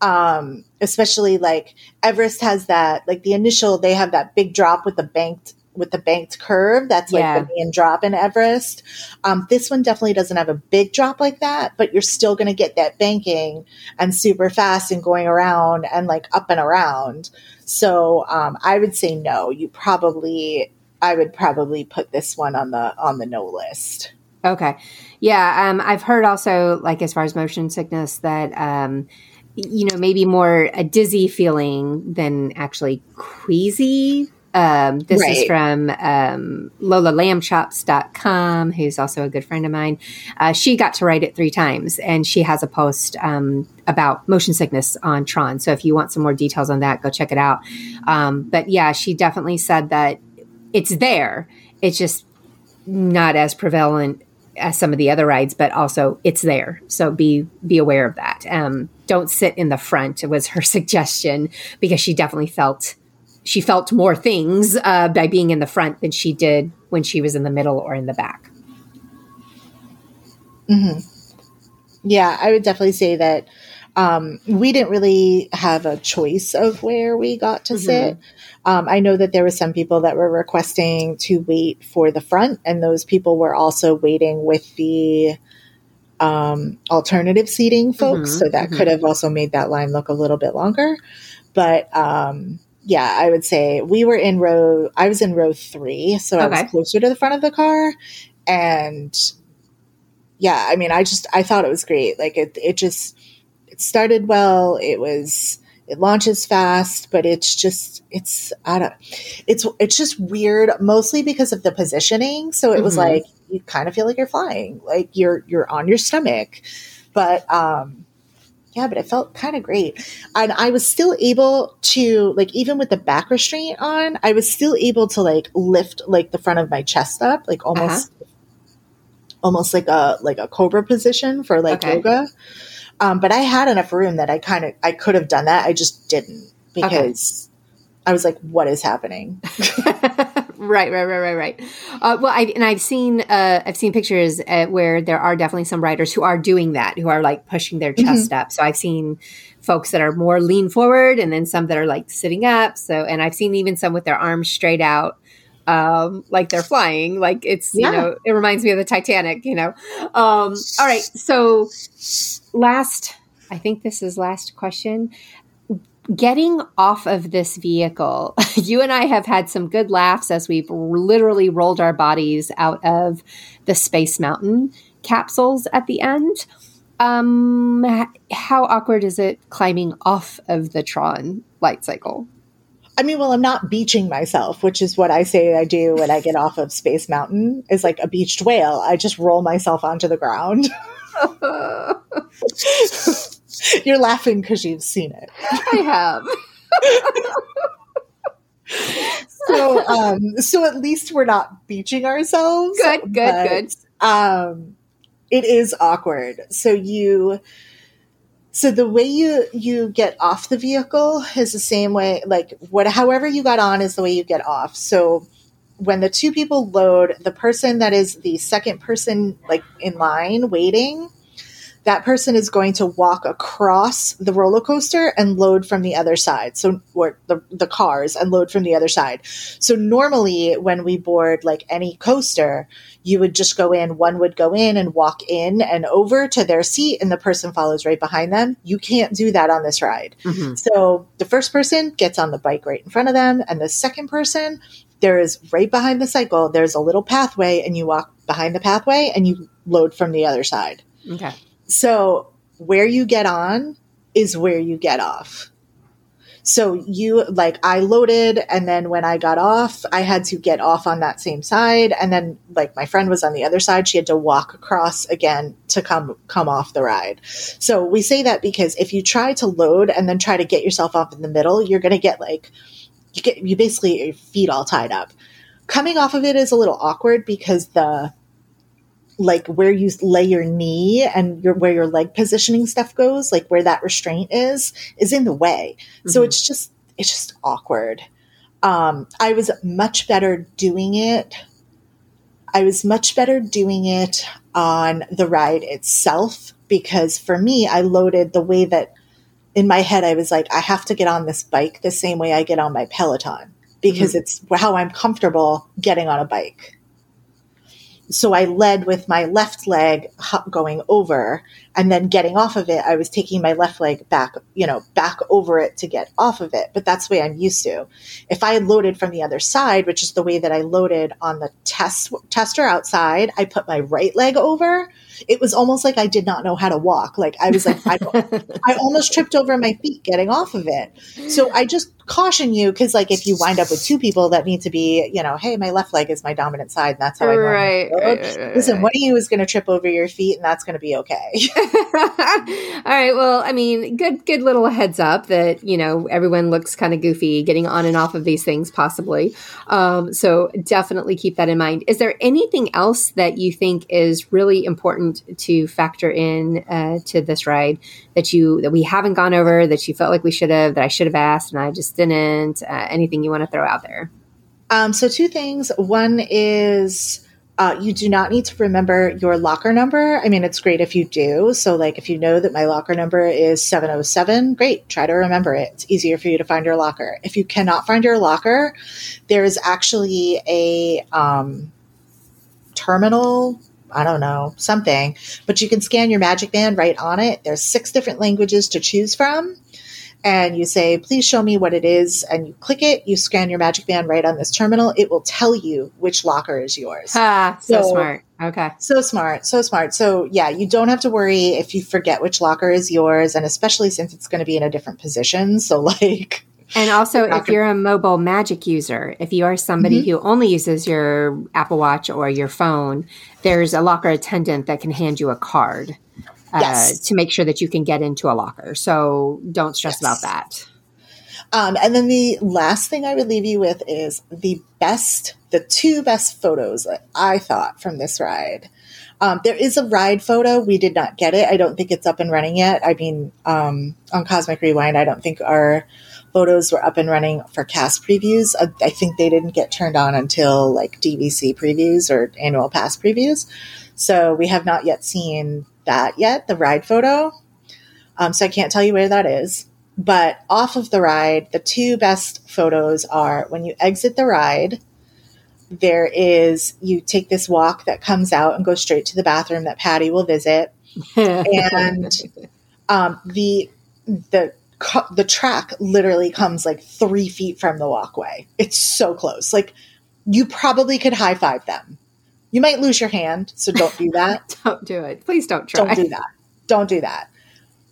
Um, especially like Everest has that like the initial they have that big drop with the banked with the banked curve. That's like Yeah. the main drop in Everest. Um, this one definitely doesn't have a big drop like that, but you're still going to get that banking and super fast and going around and like up and around. So um, I would say no. You probably, I would probably put this one on the on the no list. Okay. Yeah. Um, I've heard also, like, as far as motion sickness, that, um, you know, maybe more a dizzy feeling than actually queasy. Um, this is Right. from um, LolaLambChops.com, who's also a good friend of mine. Uh, she got to write it three times, and she has a post um, about motion sickness on Tron. So if you want some more details on that, go check it out. Um, but yeah, she definitely said that it's there. It's just not as prevalent as some of the other rides, but also it's there. So be be aware of that. Um, don't sit in the front it was her suggestion because she definitely felt she felt more things uh, by being in the front than she did when she was in the middle or in the back. Yeah, I would definitely say that um, we didn't really have a choice of where we got to sit. Um, I know that there were some people that were requesting to wait for the front, and those people were also waiting with the um, alternative seating folks. Mhm, so that mhm. could have also made that line look a little bit longer. But um, yeah, I would say we were in row, I was in row three, so I was closer to the front of the car. And yeah, I mean, I just I thought it was great. Like it, it just it started well. It was it launches fast, but it's just it's I don't it's it's just weird, mostly because of the positioning. So it was Mhm. like you kind of feel like you're flying, like you're you're on your stomach, but um. Yeah, but it felt kind of great. And I was still able to, like, even with the back restraint on, I was still able to, like, lift, like, the front of my chest up, like, almost almost like a like a cobra position for like Okay. yoga. Um, but I had enough room that I kind of I could have done that. I just didn't because I was like, "What is happening?" right, right, right, right, right. Uh, well, I and I've seen uh, I've seen pictures uh, where there are definitely some writers who are doing that, who are like pushing their chest up. So I've seen folks that are more lean forward, and then some that are like sitting up. So, and I've seen even some with their arms straight out, um, like they're flying. Like it's Yeah. you know, it reminds me of the Titanic. You know. Um, all right, so last, I think this is last question getting off of this vehicle, you and I have had some good laughs as we've literally rolled our bodies out of the Space Mountain. capsules at the end. Um, how awkward is it climbing off of the Tron light cycle? I mean, well, I'm not beaching myself, which is what I say I do when I get off of Space Mountain, is like a beached whale. I just roll myself onto the ground. You're laughing because you've seen it. I have. so, um, so at least we're not beaching ourselves. Good, good, but, good. Um, it is awkward. So you, so the way you you get off the vehicle is the same way. Like what, however you got on is the way you get off. So when the two people load, the person that is the second person, like in line waiting, that person is going to walk across the roller coaster and load from the other side. So, or the, the cars and load from the other side. So, normally when we board like any coaster, you would just go in, one would go in and walk in and over to their seat, and the person follows right behind them. You can't do that on this ride. Mm-hmm. So, the first person gets on the bike right in front of them, and the second person, there is right behind the cycle, there's a little pathway, and you walk behind the pathway and you load from the other side. Okay. So where you get on is where you get off. So you like I loaded and then when I got off, I had to get off on that same side and then like my friend was on the other side, she had to walk across again to come come off the ride. So we say that because if you try to load and then try to get yourself off in the middle, you're going to get like you get you basically your feet all tied up. Coming off of it is a little awkward because the like where you lay your knee and your where your leg positioning stuff goes, like where that restraint is, is in the way. Mm-hmm. So it's just it's just awkward. Um, I was much better doing it. I was much better doing it on the ride itself because for me, I loaded the way that in my head I was like, I have to get on this bike the same way I get on my Peloton because mm-hmm. it's how I'm comfortable getting on a bike so I led with my left leg going over and then getting off of it. I was taking my left leg back, you know, back over it to get off of it. But that's the way I'm used to. If I loaded from the other side, which is the way that I loaded on the test tester outside, I put my right leg over it was almost like I did not know how to walk. Like I was like, I, I almost tripped over my feet getting off of it. So I just caution you because, like, if you wind up with two people that need to be, you know, hey, my left leg is my dominant side, and that's how I right, right, right, right, Listen, one of you is going to trip over your feet, and that's going to be okay. All right. Well, I mean, good, good little heads up that you know everyone looks kind of goofy getting on and off of these things, possibly. Um, so definitely keep that in mind. Is there anything else that you think is really important to factor in uh, to this ride that you that we haven't gone over that you felt like we should have that I should have asked and I just didn't? Uh, anything you want to throw out there? Um, so two things. One is uh, you do not need to remember your locker number. I mean, it's great if you do. So, like, if you know that my locker number is 707, great, try to remember it. It's easier for you to find your locker. If you cannot find your locker, there is actually a um, terminal I don't know, something, but you can scan your Magic Band right on it. There's six different languages to choose from. And you say, please show me what it is. And you click it, you scan your Magic Band right on this terminal. It will tell you which locker is yours. Ah, so, so smart. Okay. So smart. So smart. So, yeah, you don't have to worry if you forget which locker is yours. And especially since it's going to be in a different position. So, like, and also, if you're a mobile magic user, if you are somebody mm-hmm. who only uses your Apple Watch or your phone, there's a locker attendant that can hand you a card uh, yes. to make sure that you can get into a locker. So don't stress yes. about that. Um, and then the last thing I would leave you with is the best, the two best photos that I thought from this ride. Um, there is a ride photo. We did not get it. I don't think it's up and running yet. I mean, um, on Cosmic Rewind, I don't think our photos were up and running for cast previews. Uh, I think they didn't get turned on until like DVC previews or annual pass previews. So we have not yet seen that yet, the ride photo. Um, so I can't tell you where that is. But off of the ride, the two best photos are when you exit the ride, there is, you take this walk that comes out and goes straight to the bathroom that Patty will visit. and um, the, the the track literally comes like three feet from the walkway. It's so close. Like you probably could high five them You might lose your hand, so don't do that. don't do it. Please don't try. Don't do that. Don't do that.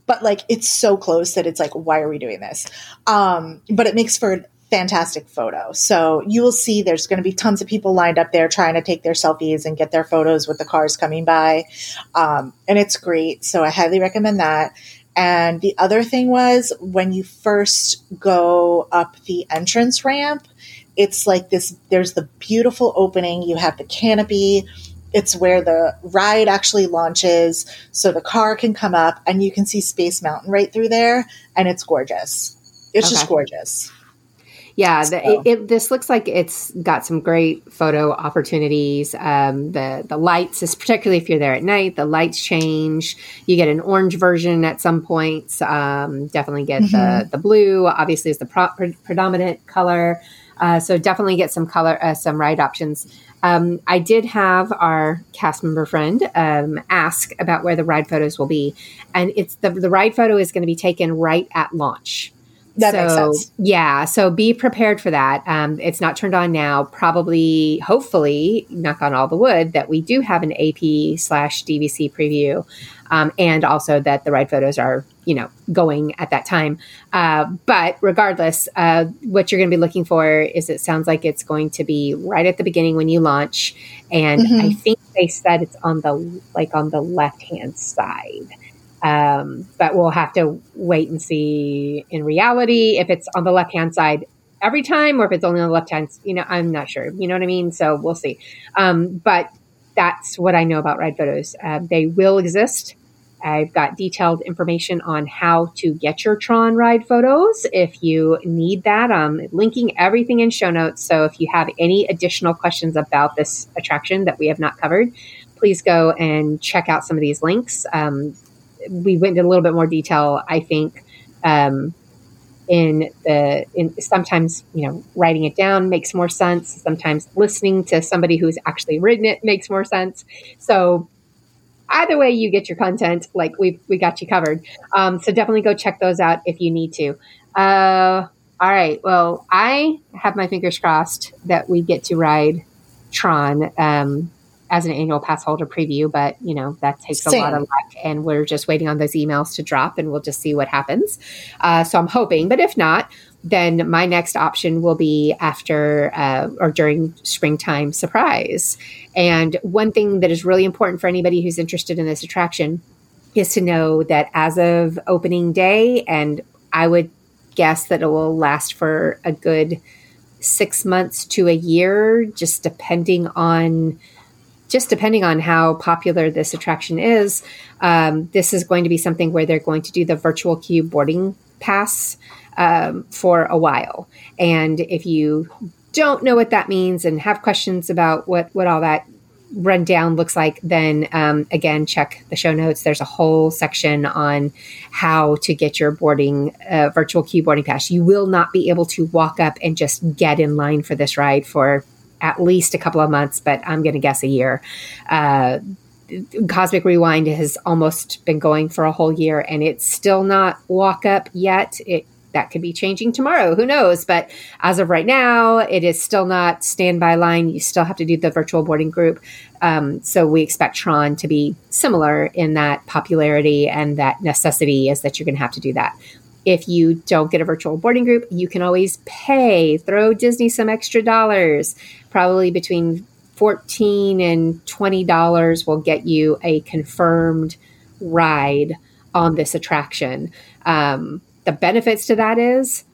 But like it's so close that it's like, why are we doing this? Um, but it makes for a fantastic photo. So you will see there's going to be tons of people lined up there trying to take their selfies and get their photos with the cars coming by. Um, and it's great. So I highly recommend that. And the other thing was when you first go up the entrance ramp, it's like this there's the beautiful opening, you have the canopy, it's where the ride actually launches so the car can come up and you can see Space Mountain right through there and it's gorgeous. It's okay. just gorgeous. Yeah, the, it, it, this looks like it's got some great photo opportunities. Um, the the lights, is particularly if you're there at night, the lights change. You get an orange version at some points. Um, definitely get mm-hmm. the the blue. Obviously, is the pro- predominant color. Uh, so definitely get some color, uh, some ride options. Um, I did have our cast member friend um, ask about where the ride photos will be, and it's the the ride photo is going to be taken right at launch. That so, makes sense. Yeah, so be prepared for that. Um, it's not turned on now. Probably, hopefully, knock on all the wood that we do have an AP slash DVC preview, um, and also that the ride photos are you know going at that time. Uh, but regardless, uh, what you're going to be looking for is it sounds like it's going to be right at the beginning when you launch, and mm-hmm. I think they said it's on the like on the left hand side. Um, but we'll have to wait and see in reality if it's on the left hand side every time or if it's only on the left hand. You know, I'm not sure. You know what I mean? So we'll see. Um, but that's what I know about ride photos. Uh, they will exist. I've got detailed information on how to get your Tron ride photos if you need that. I'm linking everything in show notes. So if you have any additional questions about this attraction that we have not covered, please go and check out some of these links. Um, we went into a little bit more detail, I think, um, in the in sometimes you know writing it down makes more sense. Sometimes listening to somebody who's actually written it makes more sense. So either way you get your content, like we we got you covered. Um, so definitely go check those out if you need to. Uh, all right. Well, I have my fingers crossed that we get to ride Tron um, as an annual pass holder preview, but you know that takes Same. a lot of luck, and we're just waiting on those emails to drop, and we'll just see what happens. Uh, so I'm hoping, but if not, then my next option will be after uh, or during springtime surprise. And one thing that is really important for anybody who's interested in this attraction is to know that as of opening day, and I would guess that it will last for a good six months to a year, just depending on just depending on how popular this attraction is. Um, this is going to be something where they're going to do the virtual queue boarding pass um, for a while. And if you don't know what that means and have questions about what, what all that rundown looks like, then um, again, check the show notes. There's a whole section on how to get your boarding uh, virtual queue boarding pass. You will not be able to walk up and just get in line for this ride for at least a couple of months, but I'm going to guess a year. Uh, Cosmic Rewind has almost been going for a whole year and it's still not walk up yet. It that could be changing tomorrow. Who knows? But as of right now, it is still not standby line. You still have to do the virtual boarding group. Um, so we expect Tron to be similar in that popularity and that necessity is that you're going to have to do that. If you don't get a virtual boarding group, you can always pay, throw Disney some extra dollars, probably between 14 and $20 will get you a confirmed ride on this attraction. Um, the benefits to that is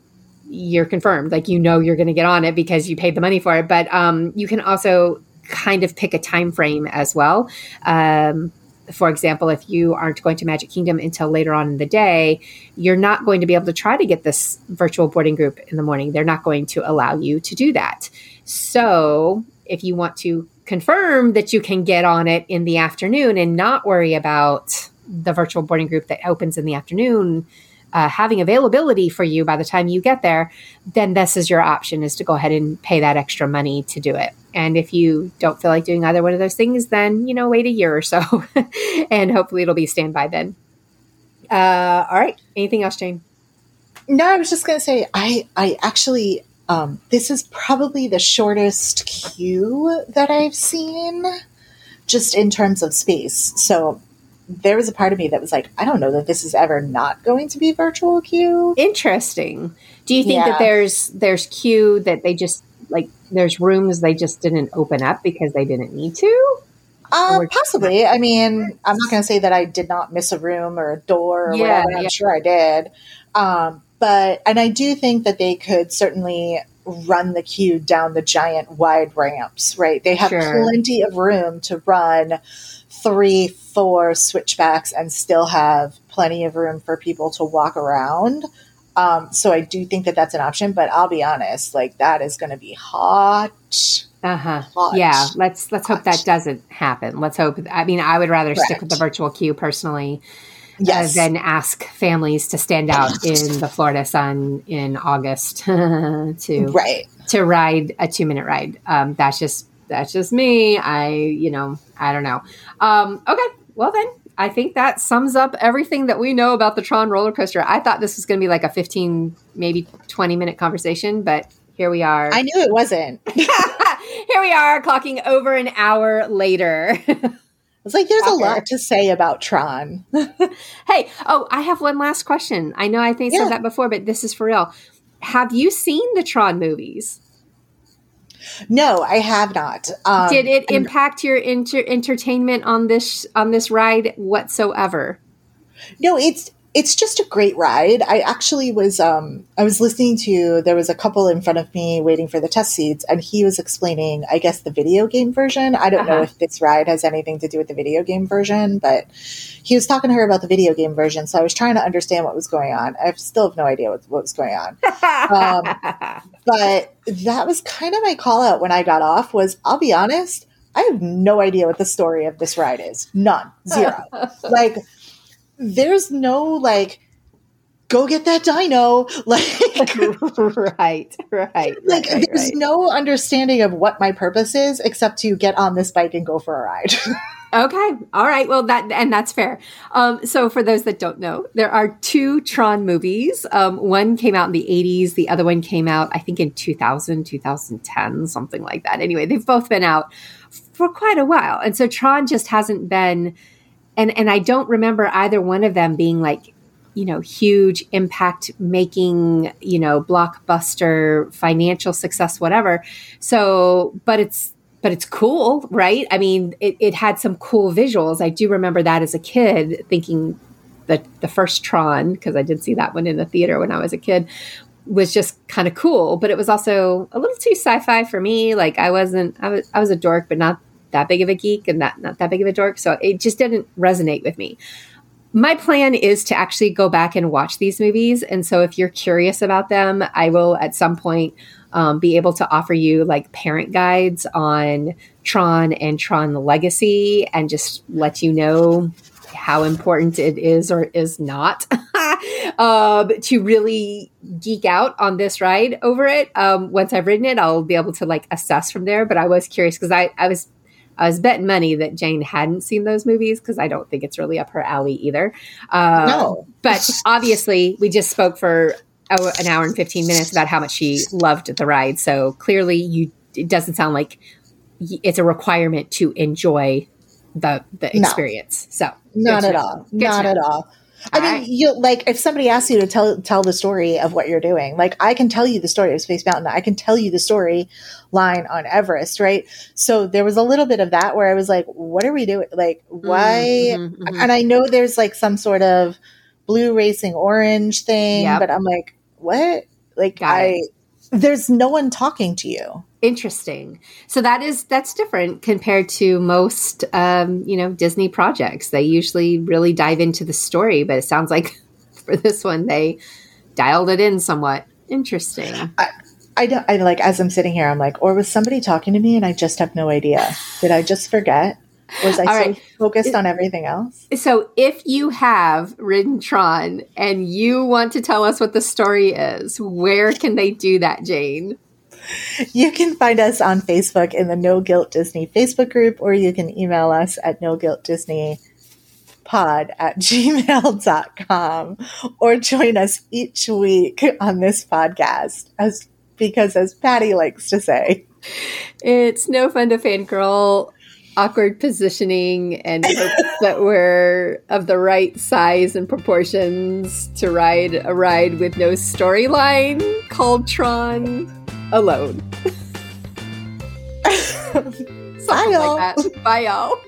you're confirmed. Like you know you're going to get on it because you paid the money for it. But um, you can also kind of pick a time frame as well. Um, for example if you aren't going to magic kingdom until later on in the day you're not going to be able to try to get this virtual boarding group in the morning. They're not going to allow you to do that. So if you want to confirm that you can get on it in the afternoon and not worry about the virtual boarding group that opens in the afternoon uh, having availability for you by the time you get there, then this is your option is to go ahead and pay that extra money to do it. And if you don't feel like doing either one of those things, then, you know, wait a year or so and hopefully it'll be standby then. Uh, all right. Anything else, Jane? No, I was just going to say, I, I actually, um, this is probably the shortest queue that I've seen just in terms of space. So there was a part of me that was like, I don't know that this is ever not going to be virtual queue. Interesting. Do you think Yeah. that there's there's queue that they just like there's rooms they just didn't open up because they didn't need to? Uh, possibly. I mean, I'm not going to say that I did not miss a room or a door or Yeah, whatever. I'm yeah. sure I did. Um, but, and I do think that they could certainly run the queue down the giant wide ramps, right? They have Sure. plenty of room to run three, four switchbacks and still have plenty of room for people to walk around. Um, so I do think that that's an option, but I'll be honest, like that is going to be hot. Uh huh. Hot. Yeah. Let's let's hope that doesn't happen. Let's hope. I mean, I would rather stick with the virtual queue personally Yes. uh, than ask families to stand out in the Florida sun in August to right. to ride a two minute ride. Um, that's just that's just me. I you know I don't know. Um, okay, well then I think that sums up everything that we know about the Tron roller coaster. I thought this was going to be like a fifteen maybe twenty minute conversation, but here we are. I knew it wasn't. here we are clocking over an hour later. It's like there's a lot to say about Tron. hey, oh, I have one last question. I know I think I Yeah. said that before, but this is for real. Have you seen the Tron movies? No, I have not. Um, Did it impact your inter- entertainment on this on this ride whatsoever? No, it's it's just a great ride. I actually was um I was listening to there was a couple in front of me waiting for the test seats and he was explaining I guess the video game version. I don't know Uh-huh. if this ride has anything to do with the video game version, but he was talking to her about the video game version, so I was trying to understand what was going on. I still have no idea what, what was going on. Um, but that was kind of my call out when I got off was I'll be honest, I have no idea what the story of this ride is. None. Zero. like there's no like go get that dino like right, right, like right, there's right. no understanding of what my purpose is except to get on this bike and go for a ride. Okay. All right. Well, that and that's fair. Um, so, for those that don't know, there are two Tron movies. Um, one came out in the 80s. The other one came out, I think, in 2000, 2010, something like that. Anyway, they've both been out for quite a while, and so Tron just hasn't been. And and I don't remember either one of them being like, you know, huge impact making, you know, blockbuster financial success, whatever. So, but it's but it's cool, right? I mean, it, it had some cool visuals. I do remember that as a kid thinking that the first Tron, because I did see that one in the theater when I was a kid, was just kind of cool. But it was also a little too sci-fi for me. Like I wasn't, I was, I was a dork, but not that big of a geek and not not that big of a dork. So it just didn't resonate with me. My plan is to actually go back and watch these movies. And so if you're curious about them, I will at some point um, be able to offer you like parent guides on Tron and Tron Legacy and just let you know how important it is or is not um, to really geek out on this ride over it. Um, once I've ridden it, I'll be able to like assess from there. But I was curious because I, I was I was betting money that Jane hadn't seen those movies because I don't think it's really up her alley either. Uh, No. but obviously, we just spoke for oh, an hour and 15 minutes about how much she loved the ride. So clearly, you it doesn't sound like it's a requirement to enjoy the the No. experience. So Not at all. Good Not at all. I mean, right. you like if somebody asks you to tell tell the story of what you're doing, like I can tell you the story of Space Mountain. I can tell you the story line on Everest, right? So there was a little bit of that where I was like, what are we doing? Like, why? Mhm, mhm. And I know there's like some sort of blue racing orange thing, Yep. but I'm like, what? Like Got I it. there's no one talking to you. Interesting. So that is that's different compared to most um, you know Disney projects. They usually really dive into the story, but it sounds like for this one they dialed it in somewhat. Interesting. I don't I like as I'm sitting here, I'm like, or was somebody talking to me and I just have no idea? Did I just forget? Was I All so right. focused on everything else? So if you have ridden Tron and you want to tell us what the story is, where can they do that, Jane? You can find us on Facebook in the No Guilt Disney Facebook group, or you can email us at no guilt Disney pod at gmail.com or join us each week on this podcast as because as Patty likes to say, It's no fun to fangirl awkward positioning and that we're of the right size and proportions to ride a ride with no storyline called Tron alone. Bye, y'all. Like Bye, y'all.